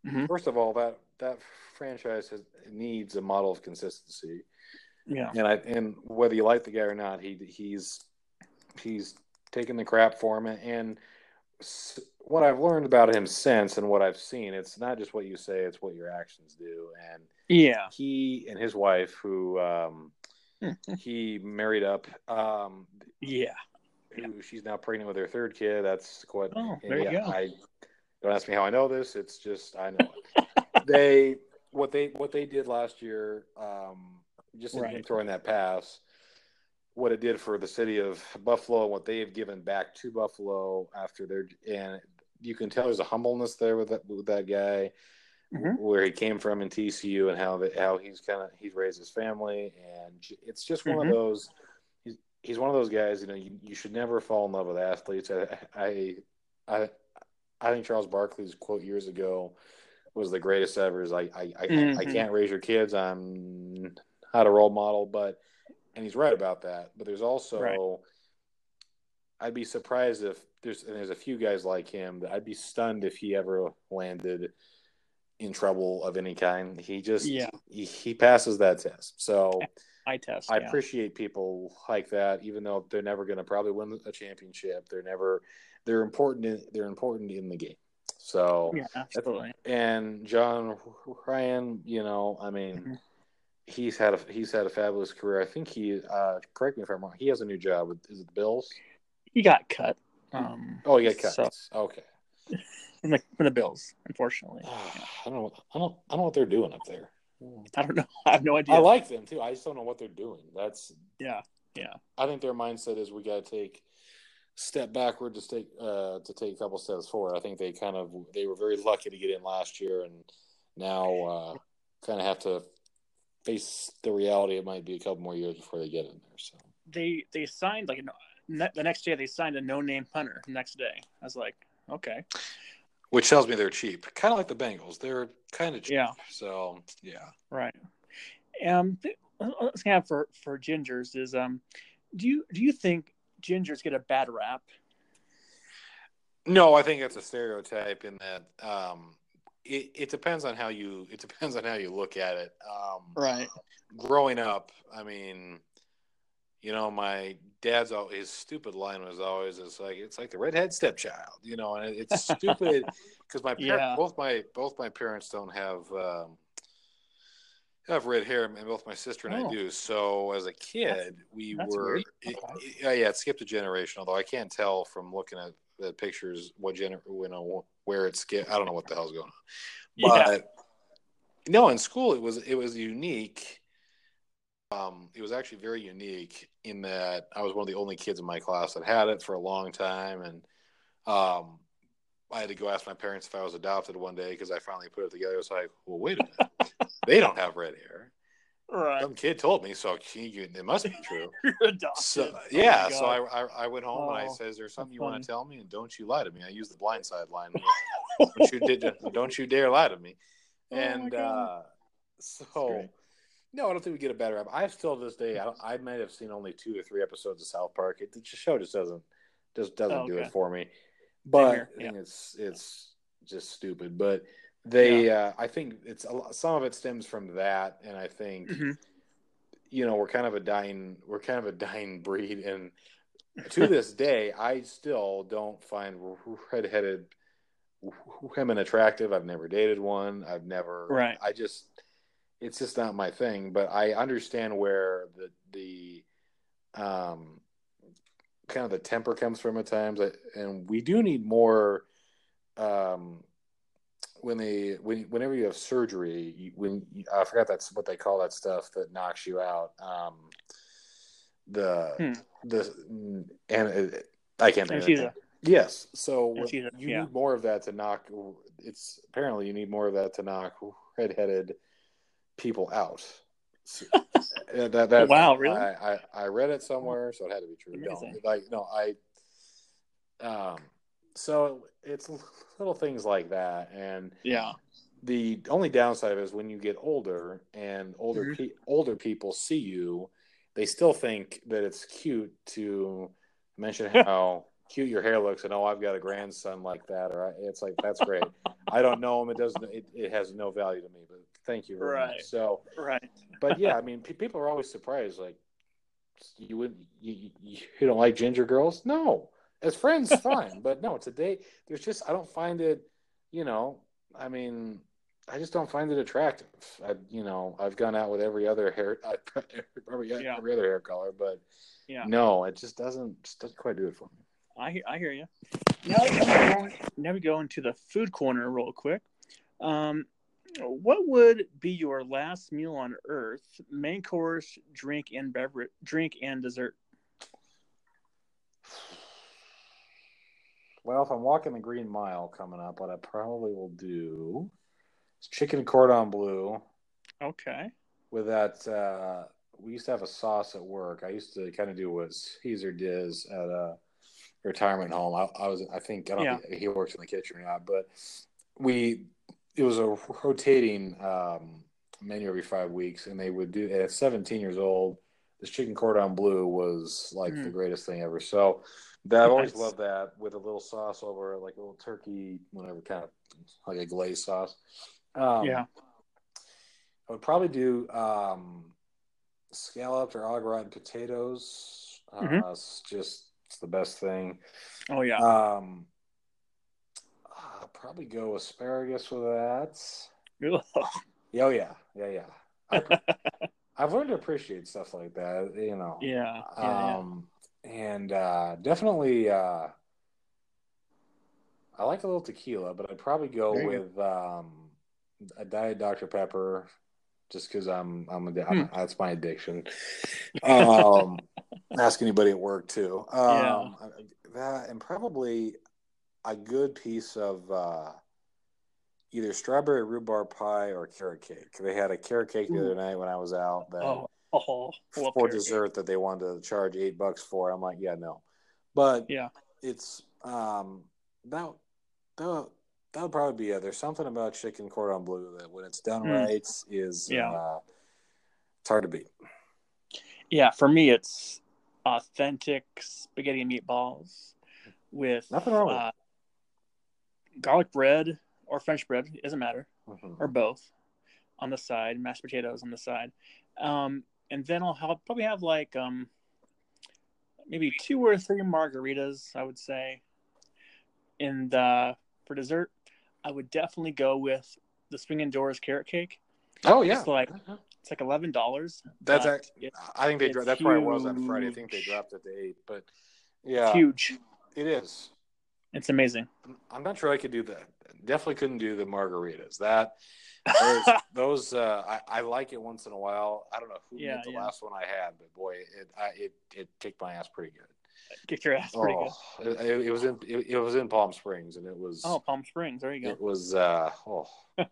Mhm. first of all, that that franchise has, needs a model of consistency, Yeah. and I and whether you like the guy or not, he he's he's taken the crap for him, and what I've learned about him since and what I've seen, it's not just what you say; it's what your actions do, and Yeah. he and his wife, who um, [laughs] he married up, um, Yeah. who she's now pregnant with her third kid. That's quite. Oh, there you yeah, go. I don't ask me how I know this. It's just I know it. [laughs] they what they what they did last year, um, just Right. throwing that pass. What it did for the city of Buffalo, and what they have given back to Buffalo after their, and you can tell there's a humbleness there with that with that guy Mhm. where he came from in TCU and how the, how he's kind of he's raised his family and it's just one Mhm. of those he's, he's one of those guys you know you, you should never fall in love with athletes I, I I I think Charles Barkley's quote years ago was the greatest ever is I I, I, I Mhm. can't raise your kids I'm not a role model but and he's right about that but there's also Right. I'd be surprised if there's and there's a few guys like him that I'd be stunned if he ever landed in trouble of any kind. He just Yeah. he, he passes that test. So I test. I yeah. appreciate people like that, even though they're never going to probably win a championship. They're never they're important. In, they're important in the game. So Yeah, absolutely. and John Ryan, you know, I mean, Mhm. He's had a he's had a fabulous career. I think he uh, correct me if I'm wrong. He has a new job with is it the Bills? He got cut. Um, Oh, he got cut. So, Okay. [laughs] from the, from the Bills, unfortunately. I don't know. I don't. I don't know what they're doing up there. I don't know. [laughs] I have no idea. I like them too. I just don't know what they're doing. That's. Yeah. Yeah. I think their mindset is we got to take step backward to take uh, to take a couple steps forward. I think they kind of they were very lucky to get in last year, and now uh, kind of have to face the reality. It might be a couple more years before they get in there. So They they signed like a, ne- the next day they signed a no name punter. The next day, I was like, okay, which tells me they're cheap, kind of like the Bengals. They're kind of cheap. Yeah. So yeah. right. Um, th- let's have for for gingers is um, do you do you think gingers get a bad rap? No, I think it's a stereotype in that um, it, it depends on how you it depends on how you look at it. Um, Right. Growing up, I mean, you know, my dad's his stupid line was always it's like it's like the redhead stepchild, you know, and it, it's stupid [laughs] because my par- Yeah. both my both my parents don't have um, have red hair, and both my sister and Oh. I do. So as a kid, we that's were it- it- yeah, yeah, it skipped a generation. Although I can't tell from looking at the pictures what gener you know where it's skipped. I don't know what the hell's going on. [laughs] Yeah. But no, in school it was it was unique. Um, it was actually very unique in that I was one of the only kids in my class that had it for a long time, and um, I had to go ask my parents if I was adopted one day because I finally put it together. I was like, well, wait a minute, [laughs] they don't have red hair. Right. Some kid told me, so it must be true. [laughs] You're adopted. So Oh yeah, so I, I I went home and I Oh, said, "Is there something you funny. want to tell me?" And don't you lie to me. I used the blindside line. don't you did [laughs] don't you dare lie to me. Oh And God. uh, so no, I don't think we get a better rap. I still to this day I, I might have seen only two or three episodes of South Park. It the show just doesn't just doesn't Oh, do it for me. But think it's it's just stupid. But they uh, I think it's a lot, some of it stems from that, and I think Mhm. you know we're kind of a dying we're kind of a [laughs] dying breed and to this day i still don't find redheaded women attractive i've never dated one i've never Right. i just it's just not my thing but i understand where the the um kind of the temper comes from at times and we do need more when they when whenever you have surgery, you, when you, I forgot that's what they call that stuff that knocks you out. Um, the Hmm. the and it, I can't think of Anesthesia. it. Yes, so Anesthesia, you yeah. need more of that to knock. It's apparently you need more of that to knock redheaded people out. So, [laughs] uh, that, that, Wow, really? I, I, I read it somewhere, so it had to be true. No, like no, I. Um, so it's little things like that, and Yeah. the only downside of it is when you get older and older Mhm. pe- older people see you, they still think that it's cute to mention [laughs] how cute your hair looks and oh I've got a grandson like that or it's like that's great. I don't know him. It doesn't. It, it has no value to me. But thank you very Right. much. So, Right. but yeah, I mean, pe- people are always surprised. Like you would you, you you don't like ginger girls? No, as friends, fine. [laughs] but no, it's a date. there's just I don't find it. You know, I mean, I just don't find it attractive. I, you know, I've gone out with every other hair, [laughs] every, Yeah. every other hair color, but Yeah. no, it just doesn't just doesn't quite do it for me. I I hear you. Now, now we go- now we go into the food corner real quick. Um, what would be your last meal on Earth? Main course, drink and beverage, drink and dessert. Well, if I'm walking the Green Mile coming up, what I probably will do is chicken cordon bleu Okay. with that. Uh, we used to have a sauce at work. I used to kind of do what Caesar does at a retirement home. I, I was, I think, I don't Yeah. think he works in the kitchen or not, but we, it was a rotating um, menu every five weeks, and they would do. At 17 years old, this chicken cordon bleu was like the Mm. greatest thing ever. So that I've always loved that with a little sauce over it, like a little turkey, whatever kind of like a glaze sauce. Um, yeah. I would probably do um, scalloped or au gratin potatoes. Uh, Mhm. It's just it's the best thing. Oh yeah. Um, I'll probably go asparagus with that. [laughs] Oh yeah, yeah, yeah. I, [laughs] I've learned to appreciate stuff like that. You know. yeah. Yeah. Um, and uh, definitely, uh, I like a little tequila, but I'd probably go There you with um, a diet Dr Pepper, just because I'm I'm, a—that's my addiction. Um, [laughs] ask anybody at work too. Um, That and probably a good piece of uh, either strawberry rhubarb pie or carrot cake. They had a carrot cake the Ooh. other night when I was out. That. Oh. Oh. love for dessert that they wanted to charge eight bucks for. I'm like, yeah, no. But Yeah. it's um that that that would probably be it. There's something about chicken cordon bleu that when it's done Mm. right is Yeah. uh, it's hard to beat. Yeah. For me, it's authentic spaghetti and meatballs with Nothing wrong with uh, garlic bread or French bread. It doesn't matter. Mhm. or both on the side, mashed potatoes on the side. Um, and then I'll have, probably have like um, maybe two or three margaritas, I would say. And uh, for dessert, I would definitely go with the Swing Doors carrot cake. Oh yeah, It's like- It's like eleven dollars. that's but act- I think they dropped. dro- that's where it was on Friday. I think they dropped it to eight, but yeah, huge. it is. It's amazing. I'm not sure I could do that. Definitely couldn't do the margaritas. That those, [laughs] those uh, I, I like it once in a while. I don't know who Yeah, the yeah. last one I had, but boy, it I, it it kicked my ass pretty good. Kick your ass pretty good. oh, It, it was in it, it was in Palm Springs, and it was Oh, Palm Springs. There you go. it was uh oh [laughs]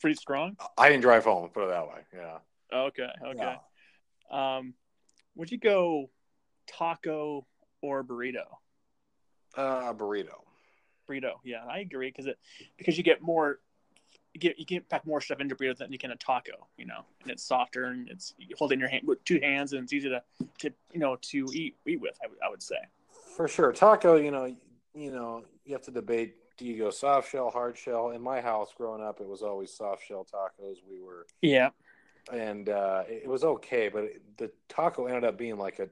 Pretty strong. I didn't drive home. Put it that way. Yeah. Okay. Okay. Um, would you go taco or burrito? Uh, burrito. Burrito, yeah, I agree because it because you get more, you get you get pack more stuff into burrito than you can a taco, you know, and it's softer and it's you hold in your hand with two hands and it's easy to to you know to eat eat with. I would I would say. For sure, taco. You know, you know, you have to debate. Do you go soft shell, hard shell? In my house, growing up, it was always soft shell tacos. We were Yeah, and uh, it was okay, but the taco ended up being like a.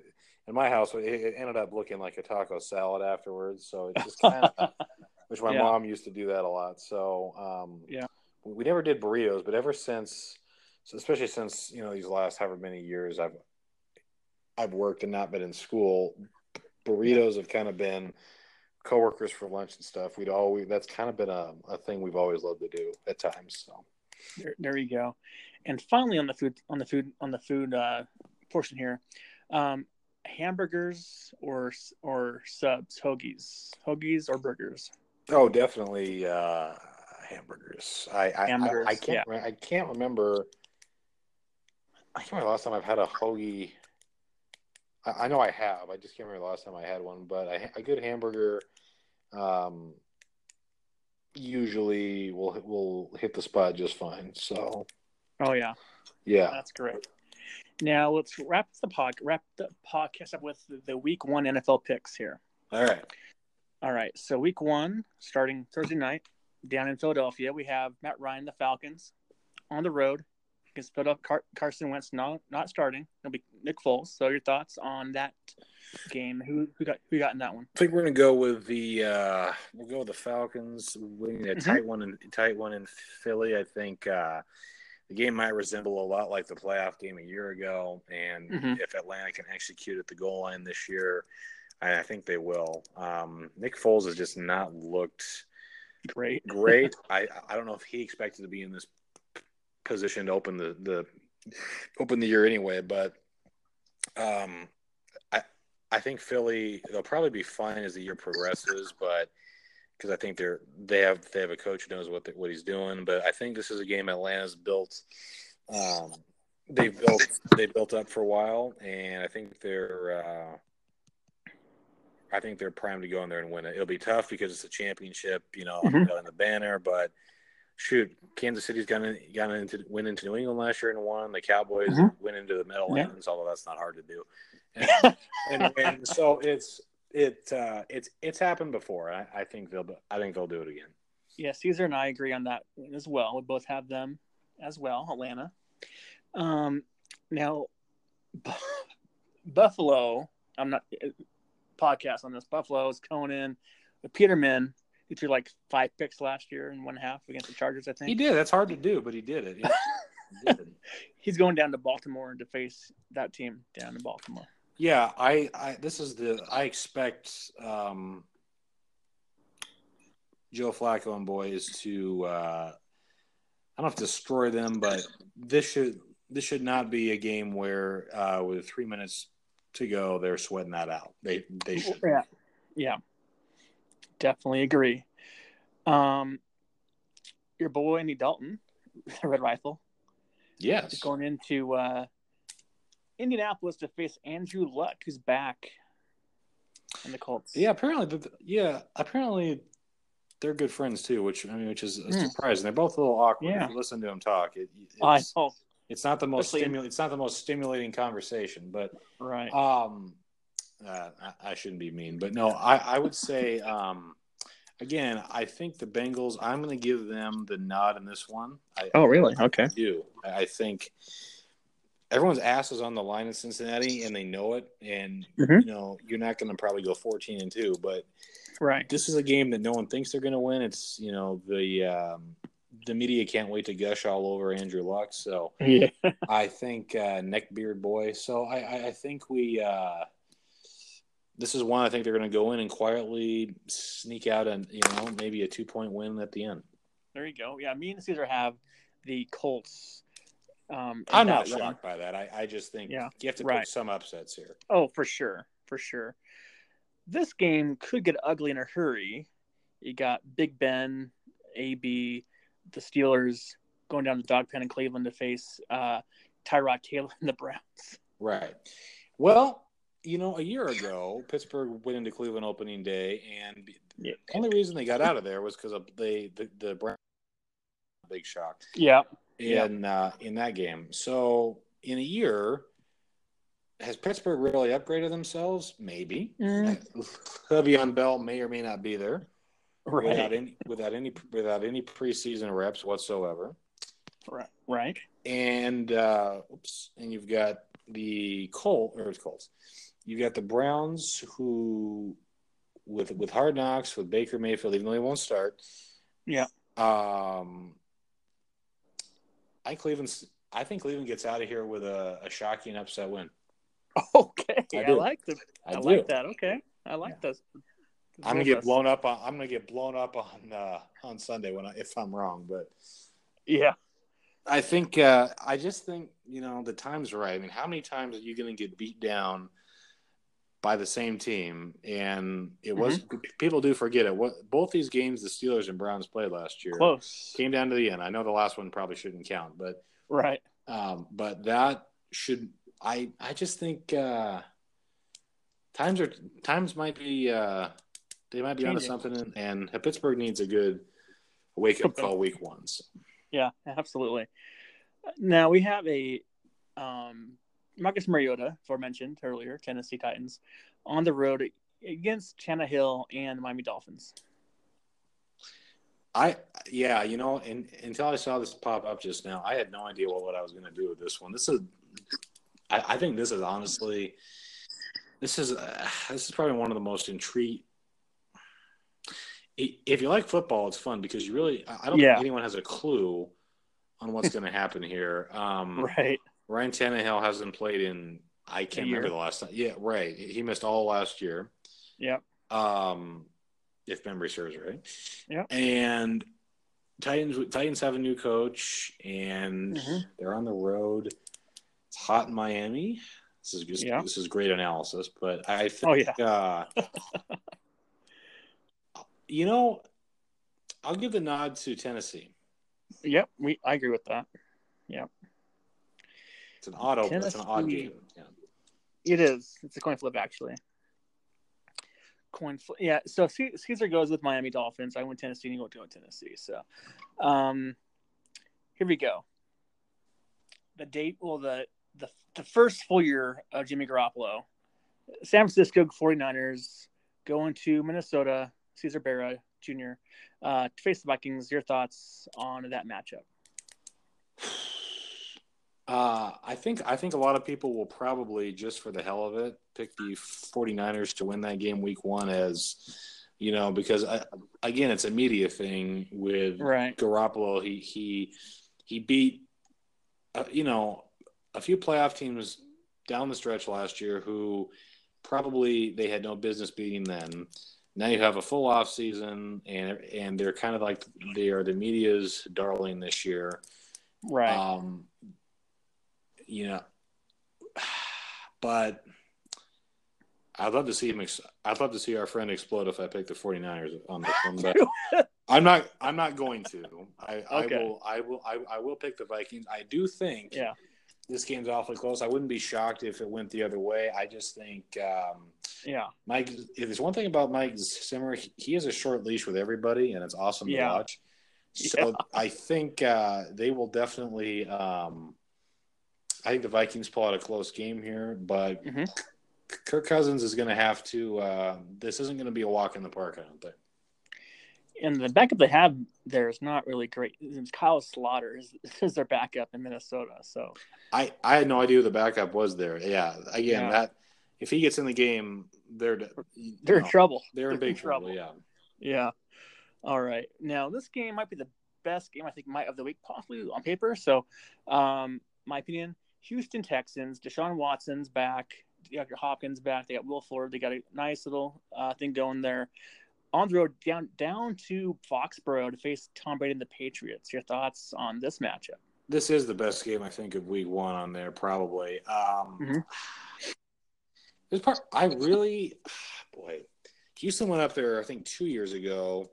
In my house, it, ended up looking like a taco salad afterwards. So it just kind of, [laughs] which my Yeah. mom used to do that a lot. So um, Yeah. we, we never did burritos, but ever since, so especially since you know these last however many years I've I've worked and not been in school, burritos have kind of been coworkers for lunch and stuff. We'd always that's kind of been a, a thing we've always loved to do at times. So There, there you go. And finally, on the food, on the food, on the food uh, portion here, um, hamburgers or or subs, hoagies, hoagies or burgers. oh, definitely uh, hamburgers. I I, Hamburgers, I, I can't re- I can't remember. I can't remember the last time I've had a hoagie. I, I know I have. I just can't remember the last time I had one. But a, a good hamburger, um, usually will will hit the spot just fine. So Oh yeah, yeah, that's great. Now let's wrap the pod, wrap the podcast up with the, week one NFL picks here. all right. All right, so week one, starting Thursday night, down in Philadelphia, we have Matt Ryan, the Falcons, on the road against Philadelphia. Car- Carson Wentz not not starting. It'll be Nick Foles. So your thoughts on that game? Who who got who got in that one? I think we're gonna go with the uh, we'll go with the Falcons winning a Mhm. tight one in tight one in Philly. I think uh, the game might resemble a lot like the playoff game a year ago, and Mhm. if Atlanta can execute at the goal line this year, I, I think they will. Um, Nick Foles has just not looked Great. [laughs] great. I I don't know if he expected to be in this position to open the the open the year anyway, but um, I I think Philly they'll probably be fine as the year progresses, but because I think they're they have they have a coach who knows what they, what he's doing, but I think this is a game Atlanta's built. Um, they built they built up for a while, and I think they're. Uh, I think they're primed to go in there and win it. It'll be tough because it's a championship, you know, Mhm. on the banner. But shoot, Kansas City's got in, got into went into New England last year and won. The Cowboys Mhm. went into the Meadowlands, although that's not hard to do. And, and, and so it's it uh, it's it's happened before. I, I think they'll I think they'll do it again. Yeah, Caesar and I agree on that as well. We both have them as well, Atlanta. Um, now, [laughs] Buffalo. I'm not podcast on this. Buffalo is Conan, Peterman. He threw like five picks last year and one half against the Chargers. I think He did. That's hard to do, but he did it. He, [laughs] he did. he's going down to Baltimore to face that team down in Baltimore. Yeah, I, I this is the I expect um, Joe Flacco and boys to uh, I don't know if destroy them, but this should this should not be a game where uh, with three minutes to go they're sweating that out. They they should. Yeah, yeah, definitely agree. Um, your boy Andy Dalton, [laughs] Red Rifle, Yes. going into uh, Indianapolis to face Andrew Luck, who's back in the Colts. Yeah, apparently, but yeah, apparently they're good friends too, which I mean, which is Hmm. surprising. They're both a little awkward. Yeah. If you listen to them talk, it, I it's, know. it's not the most stimulating. It's not the most stimulating conversation, but Right. um, uh, I, I shouldn't be mean, but no, I, I would say [laughs] um, again, I think the Bengals. I'm going to give them the nod in this one. I, oh, really? Okay. I do. I I think everyone's ass is on the line in Cincinnati, and they know it. And Mhm. you know, you're not going to probably go 14 and two, but Right. this is a game that no one thinks they're going to win. It's you know the um, the media can't wait to gush all over Andrew Luck. So Yeah. [laughs] I think uh, neckbeard boy. So I, I, I think we. Uh, this is one I think they're going to go in and quietly sneak out and you know maybe a two point win at the end. There you go. Yeah, me and Caesar have the Colts. Um, I'm not shocked by that. I, I just think Yeah, you have to right. put some upsets here. Oh, for sure, for sure. This game could get ugly in a hurry. You got Big Ben, AB, the Steelers going down to dog pen in Cleveland to face uh, Tyrod Taylor and the Browns. Right. Well, you know, a year ago, Pittsburgh went into Cleveland opening day, and Yeah. the only reason they got out of there was because of they the, the Browns big shock Yeah, in uh, in that game. So in a year, has Pittsburgh really upgraded themselves? Maybe. Mm. [laughs] Le'Veon Bell may or may not be there without any without any without any preseason reps whatsoever. right, right. and uh, oops, and you've got the Colt or it's Colts. You've got the Browns who, with with Hard Knocks with Baker Mayfield, even though he won't start. Yeah. Um, I think Cleveland's. I think Cleveland gets out of here with a, a shocking upset win. Okay, I I, like the, I, I, like that. Okay, I like this. I'm gonna get blown up on. I'm gonna get blown up on uh, on Sunday when I, if I'm wrong, but yeah, I think uh, I just think you know the time's right. I mean, how many times are you gonna get beat down by the same team? And it was mm-hmm. people do forget it. What both these games the Steelers and Browns played last year close came down to the end. I know the last one probably shouldn't count, but right. Um, but that should I I just think uh, times are times might be. Uh, they might be onto something, and, and Pittsburgh needs a good wake up call week ones. Yeah, absolutely. Now we have a um, Marcus Mariota, aforementioned earlier, Tennessee Titans, on the road against Tannehill and Miami Dolphins. I yeah, you know, and, until I saw this pop up just now, I had no idea what, what I was going to do with this one. This is, I, I think this is honestly, this is uh, this is probably one of the most intriguing if you like football, it's fun because you really I don't yeah. think anyone has a clue on what's going to happen here. Um, [laughs] right. Ryan Tannehill hasn't played in I can't remember the last time. Yeah, right. He missed all last year. Yeah. Um, if memory serves right. Yeah. And Titans Titans have a new coach and mm-hmm. they're on the road. It's hot in Miami. This is just yeah. this is great analysis, but I think oh, yeah. uh, [laughs] you know, I'll give the nod to Tennessee. Yep, we I agree with that. Yep. It's an auto. Tennessee, it's an odd game. Yeah. It is. It's a coin flip, actually. Coin flip. Yeah. So Caesar goes with Miami Dolphins. I went Tennessee, and you go to Tennessee. So, um, here we go. The date. Well, the the the first full year of Jimmy Garoppolo, San Francisco 49ers going to Minnesota Caesar Barra Jr. Uh, to face the Vikings. Your thoughts on that matchup? Uh, I think I think a lot of people will probably just for the hell of it pick the 49ers to win that game week 1 as you know because I, again it's a media thing with right. Garoppolo. He he he beat uh, you know a few playoff teams down the stretch last year who probably they had no business beating then now you have a full off season and and they're kind of like they are the media's darling this year. Right. Um you know but I'd love to see him. Ex- I'd love to see our friend explode if I pick the 49ers on this one, but [laughs] I'm not. I'm not going to. I, okay. I will. I will. I, I will pick the Vikings. I do think. Yeah this game's awfully close. I wouldn't be shocked if it went the other way. I just think, um, yeah, Mike. If there's one thing about Mike Zimmer, he has a short leash with everybody, and it's awesome yeah. to watch. So yeah. I think uh, they will definitely. Um, I think the Vikings pull out a close game here, but mm-hmm. Kirk Cousins is going to have to. Uh, this isn't going to be a walk in the park. I don't think and the backup they have there is not really great. Kyle Sloter is, [laughs] is their backup in Minnesota. So I I had no idea who the backup was there. Yeah, again yeah. that if he gets in the game, they're they're know, in trouble. They're, they're in big in trouble. trouble. Yeah. Yeah. All right. Now this game might be the best game I think might of the week, possibly on paper. So, um, my opinion: Houston Texans. Deshaun Watson's back. You got your Hopkins back. They got Will Fuller. They got a nice little uh, thing going there on the road down down to Foxborough to face Tom Brady and the Patriots. Your thoughts on this matchup? This is the best game I think of Week One on there, probably. Um, mm-hmm. This part, I really, [sighs] boy, Houston went up there. I think two years ago,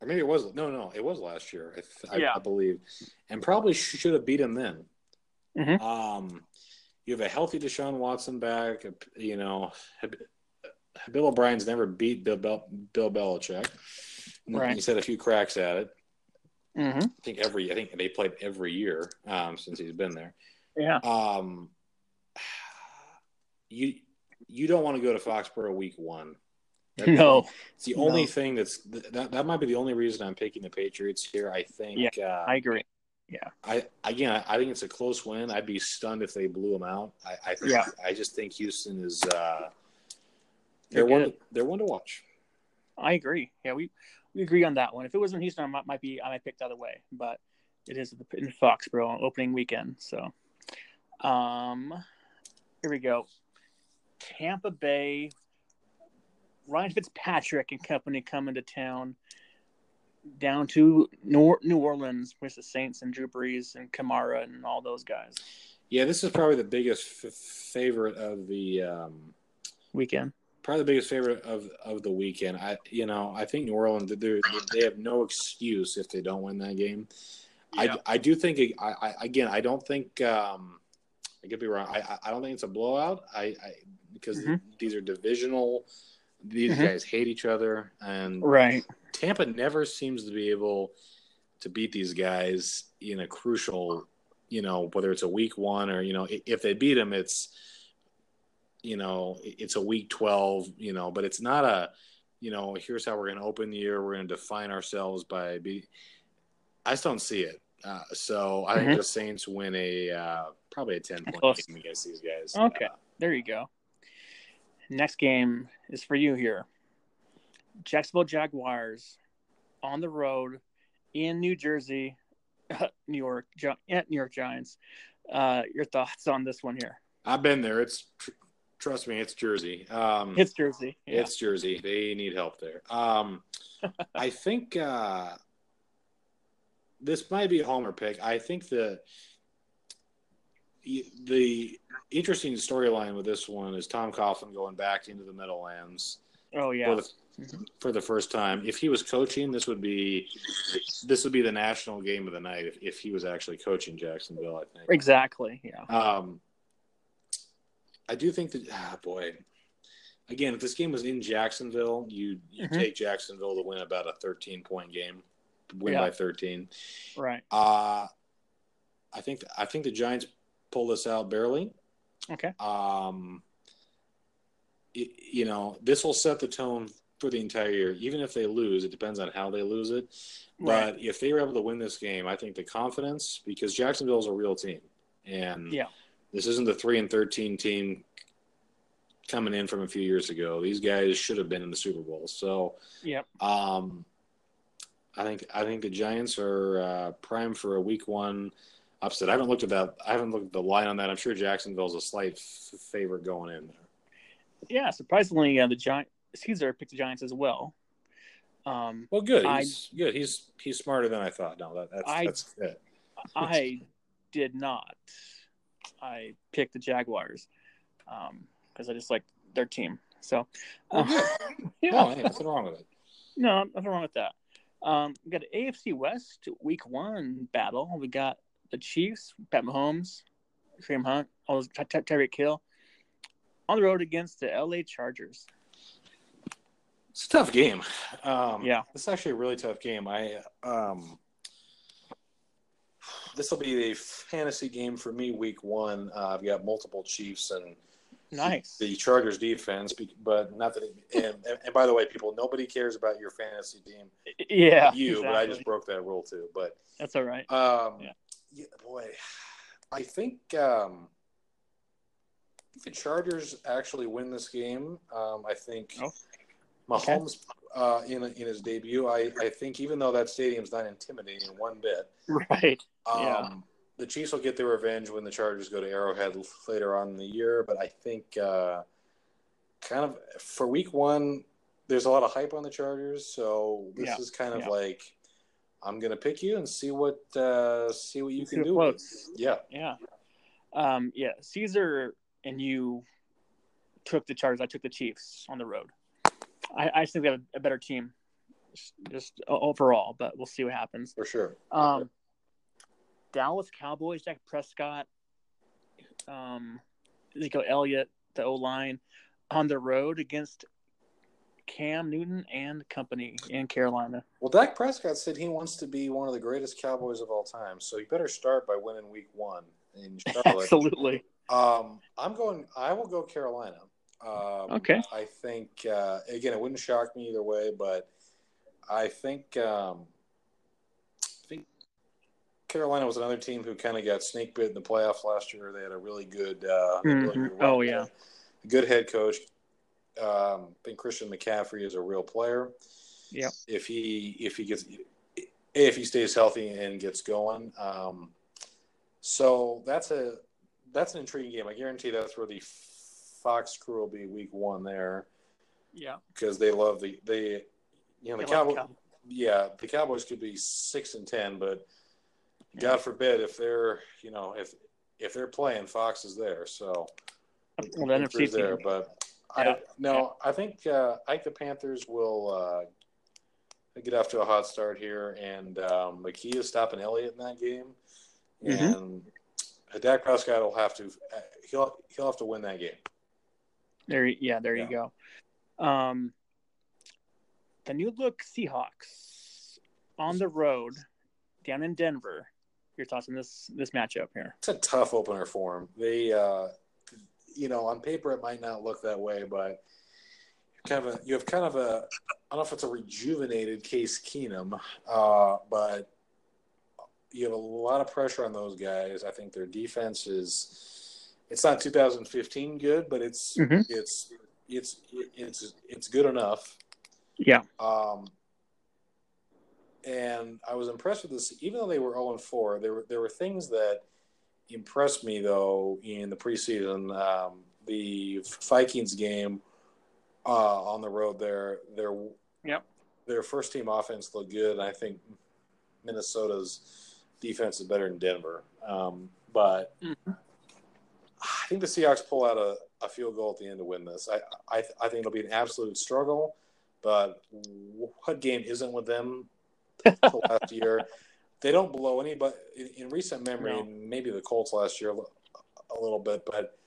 or maybe it was no, no, it was last year. I, yeah. I believe, and probably should have beat him then. Mm-hmm. Um, you have a healthy Deshaun Watson back. You know, Bill O'Brien's never beat Bill Bel- Bill Belichick. Right. He's had a few cracks at it. Mm-hmm. I think every I think they played every year um, since he's been there. Yeah. Um, [sighs] you you don't want to go to Foxborough week one. That, no, it's the only no. thing that's that that might be the only reason I'm picking the Patriots here. I think. Yeah, uh, I agree. Yeah. I again, I, I, think it's a close win. I'd be stunned if they blew them out. I, I think, yeah. I just think Houston is. Uh, they're, one. To, they're one to watch. I agree. Yeah, we we agree on that one. If it wasn't Houston, I might, might be I might pick the other way, but it is in Foxborough opening weekend. So, um, here we go. Tampa Bay Ryan Fitzpatrick and company coming to town down to New New Orleans with the Saints and Drew Brees and Kamara and all those guys. Yeah, this is probably the biggest f- favorite of the um, Weekend. probably the biggest favorite of of the weekend. I you know I think New Orleans they they have no excuse if they don't win that game. Yeah. I I do think I, I again I don't think um, I could be wrong. I I- I don't think it's a blowout. I, I because Mhm. these are divisional. These Mhm. guys hate each other, and Right. Tampa never seems to be able to beat these guys in a crucial, you know, whether it's a week one or you know, if they beat them, it's you know, it's a week twelve, you know, but it's not a, you know, here's how we're going to open the year. We're going to define ourselves by be. I just don't see it. Uh, so I Mhm. think the Saints win a uh, probably a ten point game against these guys. Okay. Uh, There you go. Next game is for you here. Jacksonville Jaguars on the road in New Jersey, [laughs] New York, at New York Giants. Uh, your thoughts on this one here? I've been there. It's tr- trust me, it's Jersey. Um, It's Jersey. Yeah. It's Jersey. They need help there. Um, [laughs] I think uh, this might be a homer pick. I think the the interesting storyline with this one is Tom Coughlin going back into the Meadowlands oh yeah. for the Mhm. for the first time. If he was coaching, this would be this would be the national game of the night. If, if he was actually coaching Jacksonville, I think. Exactly. Yeah. Um, I do think that ah, boy, again, if this game was in Jacksonville, you you Mhm. take Jacksonville to win about a thirteen point game, win Yeah. by thirteen. Right. Uh I think I think the Giants pull this out barely. Okay. Um, y- you know, this will set the tone for the entire year. Even if they lose, it depends on how they lose it. Right. But if they were able to win this game, I think the confidence because Jacksonville is a real team, and Yeah. this isn't the three and thirteen team coming in from a few years ago. These guys should have been in the Super Bowl. So, Yep. um, I think I think the Giants are uh, prime for a Week One upset. I haven't looked at that. I haven't looked at the line on that. I'm sure Jacksonville's a slight f- favorite going in there. Yeah. Surprisingly, uh, the Giant Caesar picked the Giants as well. Um, Well, good. I- He's good. He's he's smarter than I thought. No, that, that's I- that's good. [laughs] I did not. I picked the Jaguars because I just like their team. So, uh, [laughs] yeah, No, hey, nothing wrong with it. no, nothing wrong with that. Um, we got AFC West Week One battle. We got the Chiefs, Pat Mahomes, Kareem Hunt, all those Ty- Ty- Tyreek Hill on the road against the LA Chargers. It's a tough game. Um, Yeah. it's actually a really tough game. I um, this will be a fantasy game for me. Week one, uh, I've got multiple Chiefs and Nice. the Chargers defense, but not that. It, and, and, by the way, people, nobody cares about your fantasy team, Yeah, you, but I just broke that rule too. But that's all right. Um, Yeah. Yeah. boy, I think um, if the Chargers actually win this game, um, I think Oh. Okay. Mahomes uh, in in his debut, I, I think even though that stadium's not intimidating one bit, Right. um, Yeah. the Chiefs will get their revenge when the Chargers go to Arrowhead later on in the year. But I think uh, kind of for Week One, there's a lot of hype on the Chargers, so this Yeah. is kind of Yeah. like. I'm gonna pick you and see what uh, see what you See can do. floats. Yeah, Yeah. Um, yeah. Caesar and you took the Chargers. I took the Chiefs on the road. I, I just think they have a better team, just, just overall. But we'll see what happens. for sure. Um, Dallas Cowboys, Dak Prescott, um, Ezekiel Elliott, the O line, on the road against Cam Newton and company in Carolina. Well, Dak Prescott said he wants to be one of the greatest Cowboys of all time, so you better start by winning Week One in [laughs] Charlotte. Absolutely. um, I'm going. I will go Carolina. Um, Okay. I think uh, again, it wouldn't shock me either way, but I think um, I think Carolina was another team who kind of got snake bit in the playoffs last year. They had a really good, uh, really Mhm. good Oh, yeah. good head coach. Um, I think Christian McCaffrey is a real player. Yep. If he if he gets if he stays healthy and gets going, um, so that's a that's an intriguing game. I guarantee that's where the Fox crew will be week one there. Yeah. because they love the they you know the the Cowboys. Cow- Yeah, the Cowboys could be six and ten, but God forbid if they're you know if if they're playing, Fox is there. So Well, the there, but Yeah. I no, I think uh, I think the Panthers will uh, get off to a hot start here, and um, McKee is stopping Elliott in that game, Mhm. and Dak Prescott will have to he'll he'll have to win that game. There, yeah, there Yeah. you go. Um, the new look Seahawks on the road down in Denver. Your thoughts on this this matchup here? It's a tough opener for them. They, uh, you know, on paper it might not look that way, but kind of a, you have kind of a I don't know if it's a rejuvenated Case Keenum, uh, but you have a lot of pressure on those guys. I think their defense is it's not 2015 good, but it's Mhm. it's it's it's it's good enough. Yeah, Um, and I was impressed with this, even though they were 0 and 4. There were there were things that impressed me though in the preseason. Um, the Vikings game uh, on the road there, their Yep. their first team offense looked good. I think Minnesota's defense is better than Denver. Um, but Mhm. I think the Seahawks pull out a, a field goal at the end to win this. I, I I think it'll be an absolute struggle. But what game isn't with them [laughs] the last year? They don't blow any, but in, in recent memory, No. maybe the Colts last year a little bit, but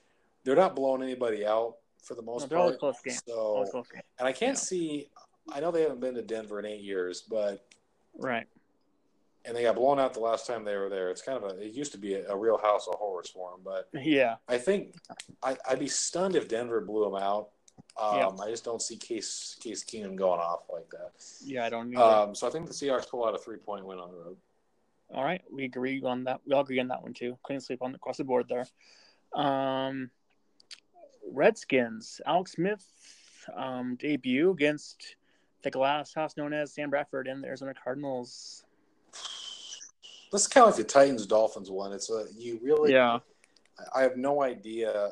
they're not blowing anybody out for the most No, part. close games. So, close game. and I can't Yeah. see. I know they haven't been to Denver in eight years, but Right. and they got blown out the last time they were there. It's kind of a. It used to be a, a real house of horrors for them, but Yeah. I think I, I'd be stunned if Denver blew them out. Um, Yeah. I just don't see Case Case Keenum going off like that. Yeah, I don't. Um, so I think the Seahawks pull out a three point win on the road. All right, we agree on that. We all agree on that one too. Clean sweep on across the board there. Um, Redskins, Alex Smith um, debut against the glass house known as Sam Bradford and the Arizona Cardinals. This is kind of like the Titans Dolphins one. It's a you really. Yeah, I have no idea.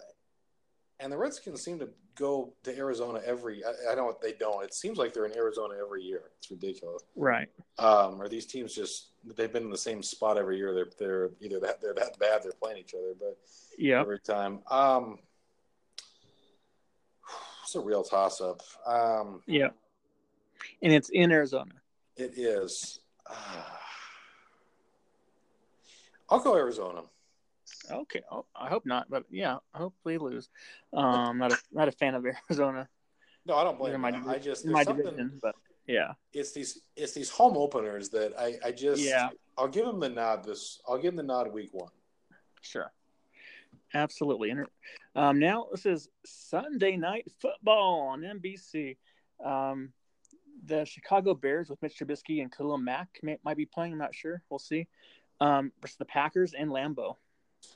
And the Redskins seem to go to Arizona every. I, I know they don't. It seems like they're in Arizona every year. It's ridiculous. right. Um, or these teams just they've been in the same spot every year. They're they're either that they're that bad they're playing each other, but Yeah, every time. Um, it's a real toss up. Um, yeah, and it's in Arizona. it is. I'll go Arizona. Okay, oh, I hope not, but yeah, hopefully lose. Um, not a not a fan of [laughs] Arizona No, I don't blame my. I just my division, but yeah, It's these it's these home openers that I I just Yeah. I'll give them the nod. This I'll give them the nod week one. Sure. Absolutely. And, Um, now this is Sunday night football on NBC. Um, the Chicago Bears with Mitch Trubisky and Khalil Mack may, might be playing. I'm not sure. We'll see. Um, versus the Packers and Lambeau.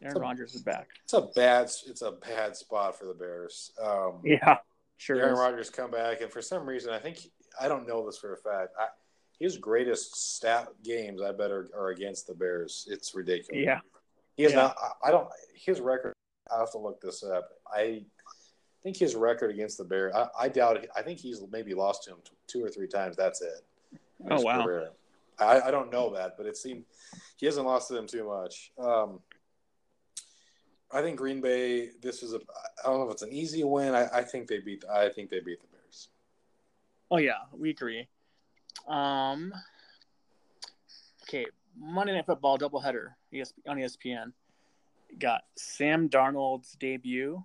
Aaron Rodgers is back. It's a bad it's a bad spot for the Bears. Um, Yeah, sure. Aaron is. Rodgers come back, and for some reason, I think I don't know this for a fact. I, his greatest stat games, I bet, are, are against the Bears. It's ridiculous. Yeah, he has yeah. not. I I don't. His record. I have to look this up. I think his record against the Bears. I, I doubt. I think he's maybe lost to him two or three times. That's it. Oh, wow. career. I, I don't know that, but it seemed he hasn't lost to them too much. Um, I think Green Bay. This is a. I don't know if it's an easy win. I, I think they beat. I think they beat the Bears. Oh yeah, we agree. Um, okay, Monday Night Football doubleheader on ESPN. Got Sam Darnold's debut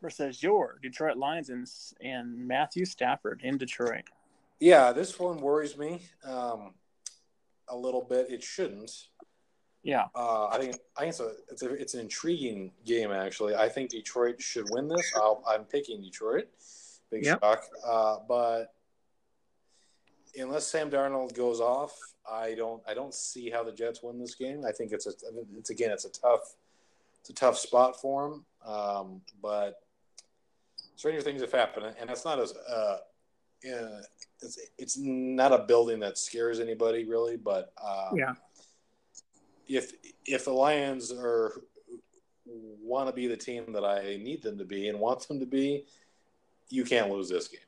versus your Detroit Lions and, and Matthew Stafford in Detroit. Yeah, this one worries me um, a little bit. It shouldn't. Yeah, Uh, I think I think it's a, it's a it's an intriguing game actually. I think Detroit should win this. I'll, I'm picking Detroit. Big Yep. shock. Uh, but unless Sam Darnold goes off, I don't I don't see how the Jets win this game. I think it's a it's again it's a tough it's a tough spot for him. Um, but stranger things have happened, and that's not as uh, uh, it's it's not a building that scares anybody really, but uh, yeah, if if the Lions are want to be the team that I need them to be and want them to be, you can't lose this game.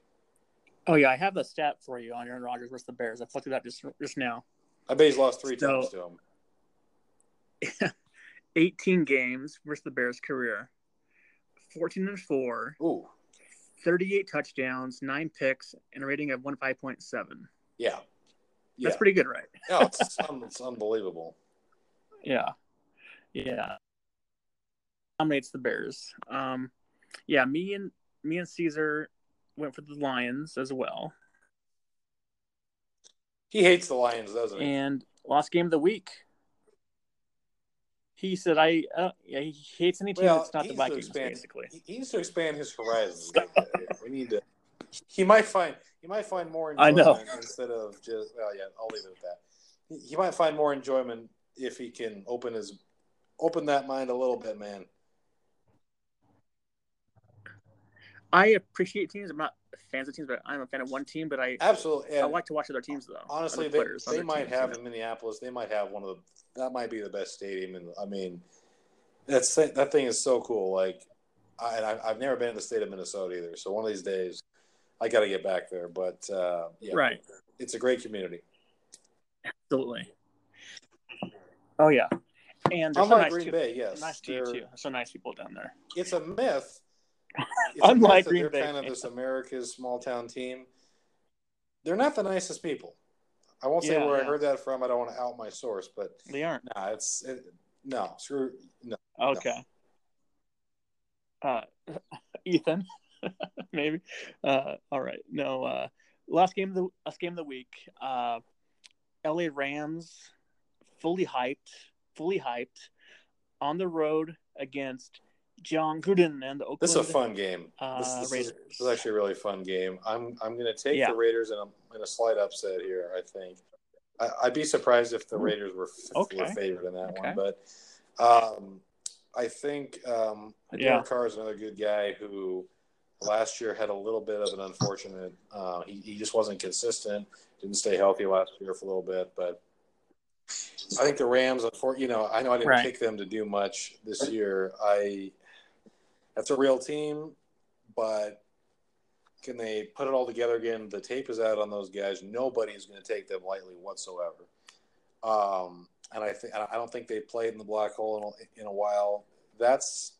Oh yeah, I have the stat for you on Aaron Rodgers versus the Bears. I looked it up just just now. I bet he's lost three So- times to him. [laughs] 18 games versus the Bears career. 14 and 4, Ooh, 38 touchdowns, 9 picks, and a rating of 15.7. yeah, That's pretty good, right? it's, [laughs] it's, it's unbelievable. Yeah. Yeah. Dominates the Bears. Um yeah, me and me and Caesar went for the Lions as well. He hates the Lions, doesn't he? And last game of the week. He said I uh, yeah, he hates any team Well, that's not the Vikings, expand- basically. He, needs to expand his horizons. [laughs] we need to. He might find he might find more I enjoyment know. instead of just. Well, yeah, I'll leave it at that. He, he might find more enjoyment if he can open his open that mind a little bit, man. I appreciate teams. I'm not fans of teams, but I'm a fan of one team. But I Absolutely. I like to watch other teams though. honestly, they, players, they might teams, have yeah. in Minneapolis. They might have one of the. That might be the best stadium, and I mean, that's that thing is so cool. Like, I, and I, I've never been in the state of Minnesota either. So one of these days, I got to get back there. But uh, yeah, Right. it's a great community. Absolutely. Oh yeah, and they're so nice Green too. Bay, yes, nice to you too. So nice people down there. It's a myth. [laughs] It's Unlike a myth Green they're Bay kind of this America's small town team. They're not the nicest people. I won't say Yeah, where I heard that from. I don't want to out my source, but They aren't. nah, it's it, no screw no. Okay. Uh, [laughs] Ethan, [laughs] maybe. Uh, all right. No. Uh, last game of the last game of the week. Uh, L.A. Rams, fully hyped, fully hyped, on the road against Jon Gruden and the Oakland. This is a fun game. Uh, this, this is, Raiders. this is actually a really fun game. I'm I'm going to take Yeah. the Raiders and I'm in a slight upset here. I think I, I'd be surprised if the Raiders were, f- Okay. were favored in that Okay. one, but um, I think um, Yeah. Derek Carr is another good guy who last year had a little bit of an unfortunate. Uh, he he just wasn't consistent. Didn't stay healthy last year for a little bit, but. I think the Rams, you know, I know I didn't Right. pick them to do much this year. I that's a real team, but can they put it all together again? The tape is out on those guys. Nobody is going to take them lightly whatsoever. Um, and I think I don't think they played in the black hole in a, in a while. That's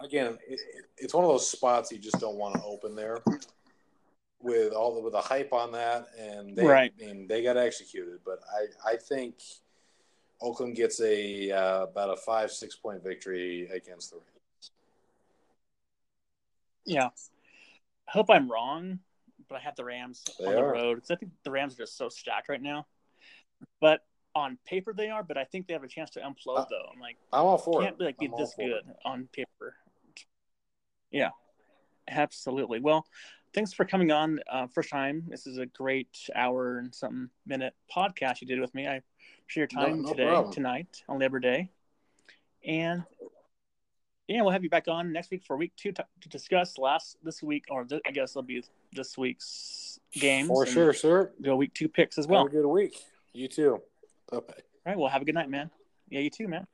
again, it, it's one of those spots you just don't want to open there with all the with the hype on that, and they Right. I mean, they got executed. But I I think Oakland gets a uh, about a five six point victory against the Rams. Yeah. I hope I'm wrong, but I have the Rams They on the are. road because I think the Rams are just so stacked right now. But on paper they are, but I think they have a chance to implode Uh, though. I'm like, I'm all for can't it. be like be I'm this for it. good on paper. Yeah, absolutely. Well, thanks for coming on. Uh, first time. This is a great hour and something minute podcast you did with me. I appreciate your time no today, problem. tonight on Labor Day, and yeah, we'll have you back on next week for week two to, to discuss last this week, or th- I guess it'll be this week's games. For sure, sir. Go week two picks as well. Have a good week. You too. Okay. All right. Well, have a good night, man. Yeah, you too, man.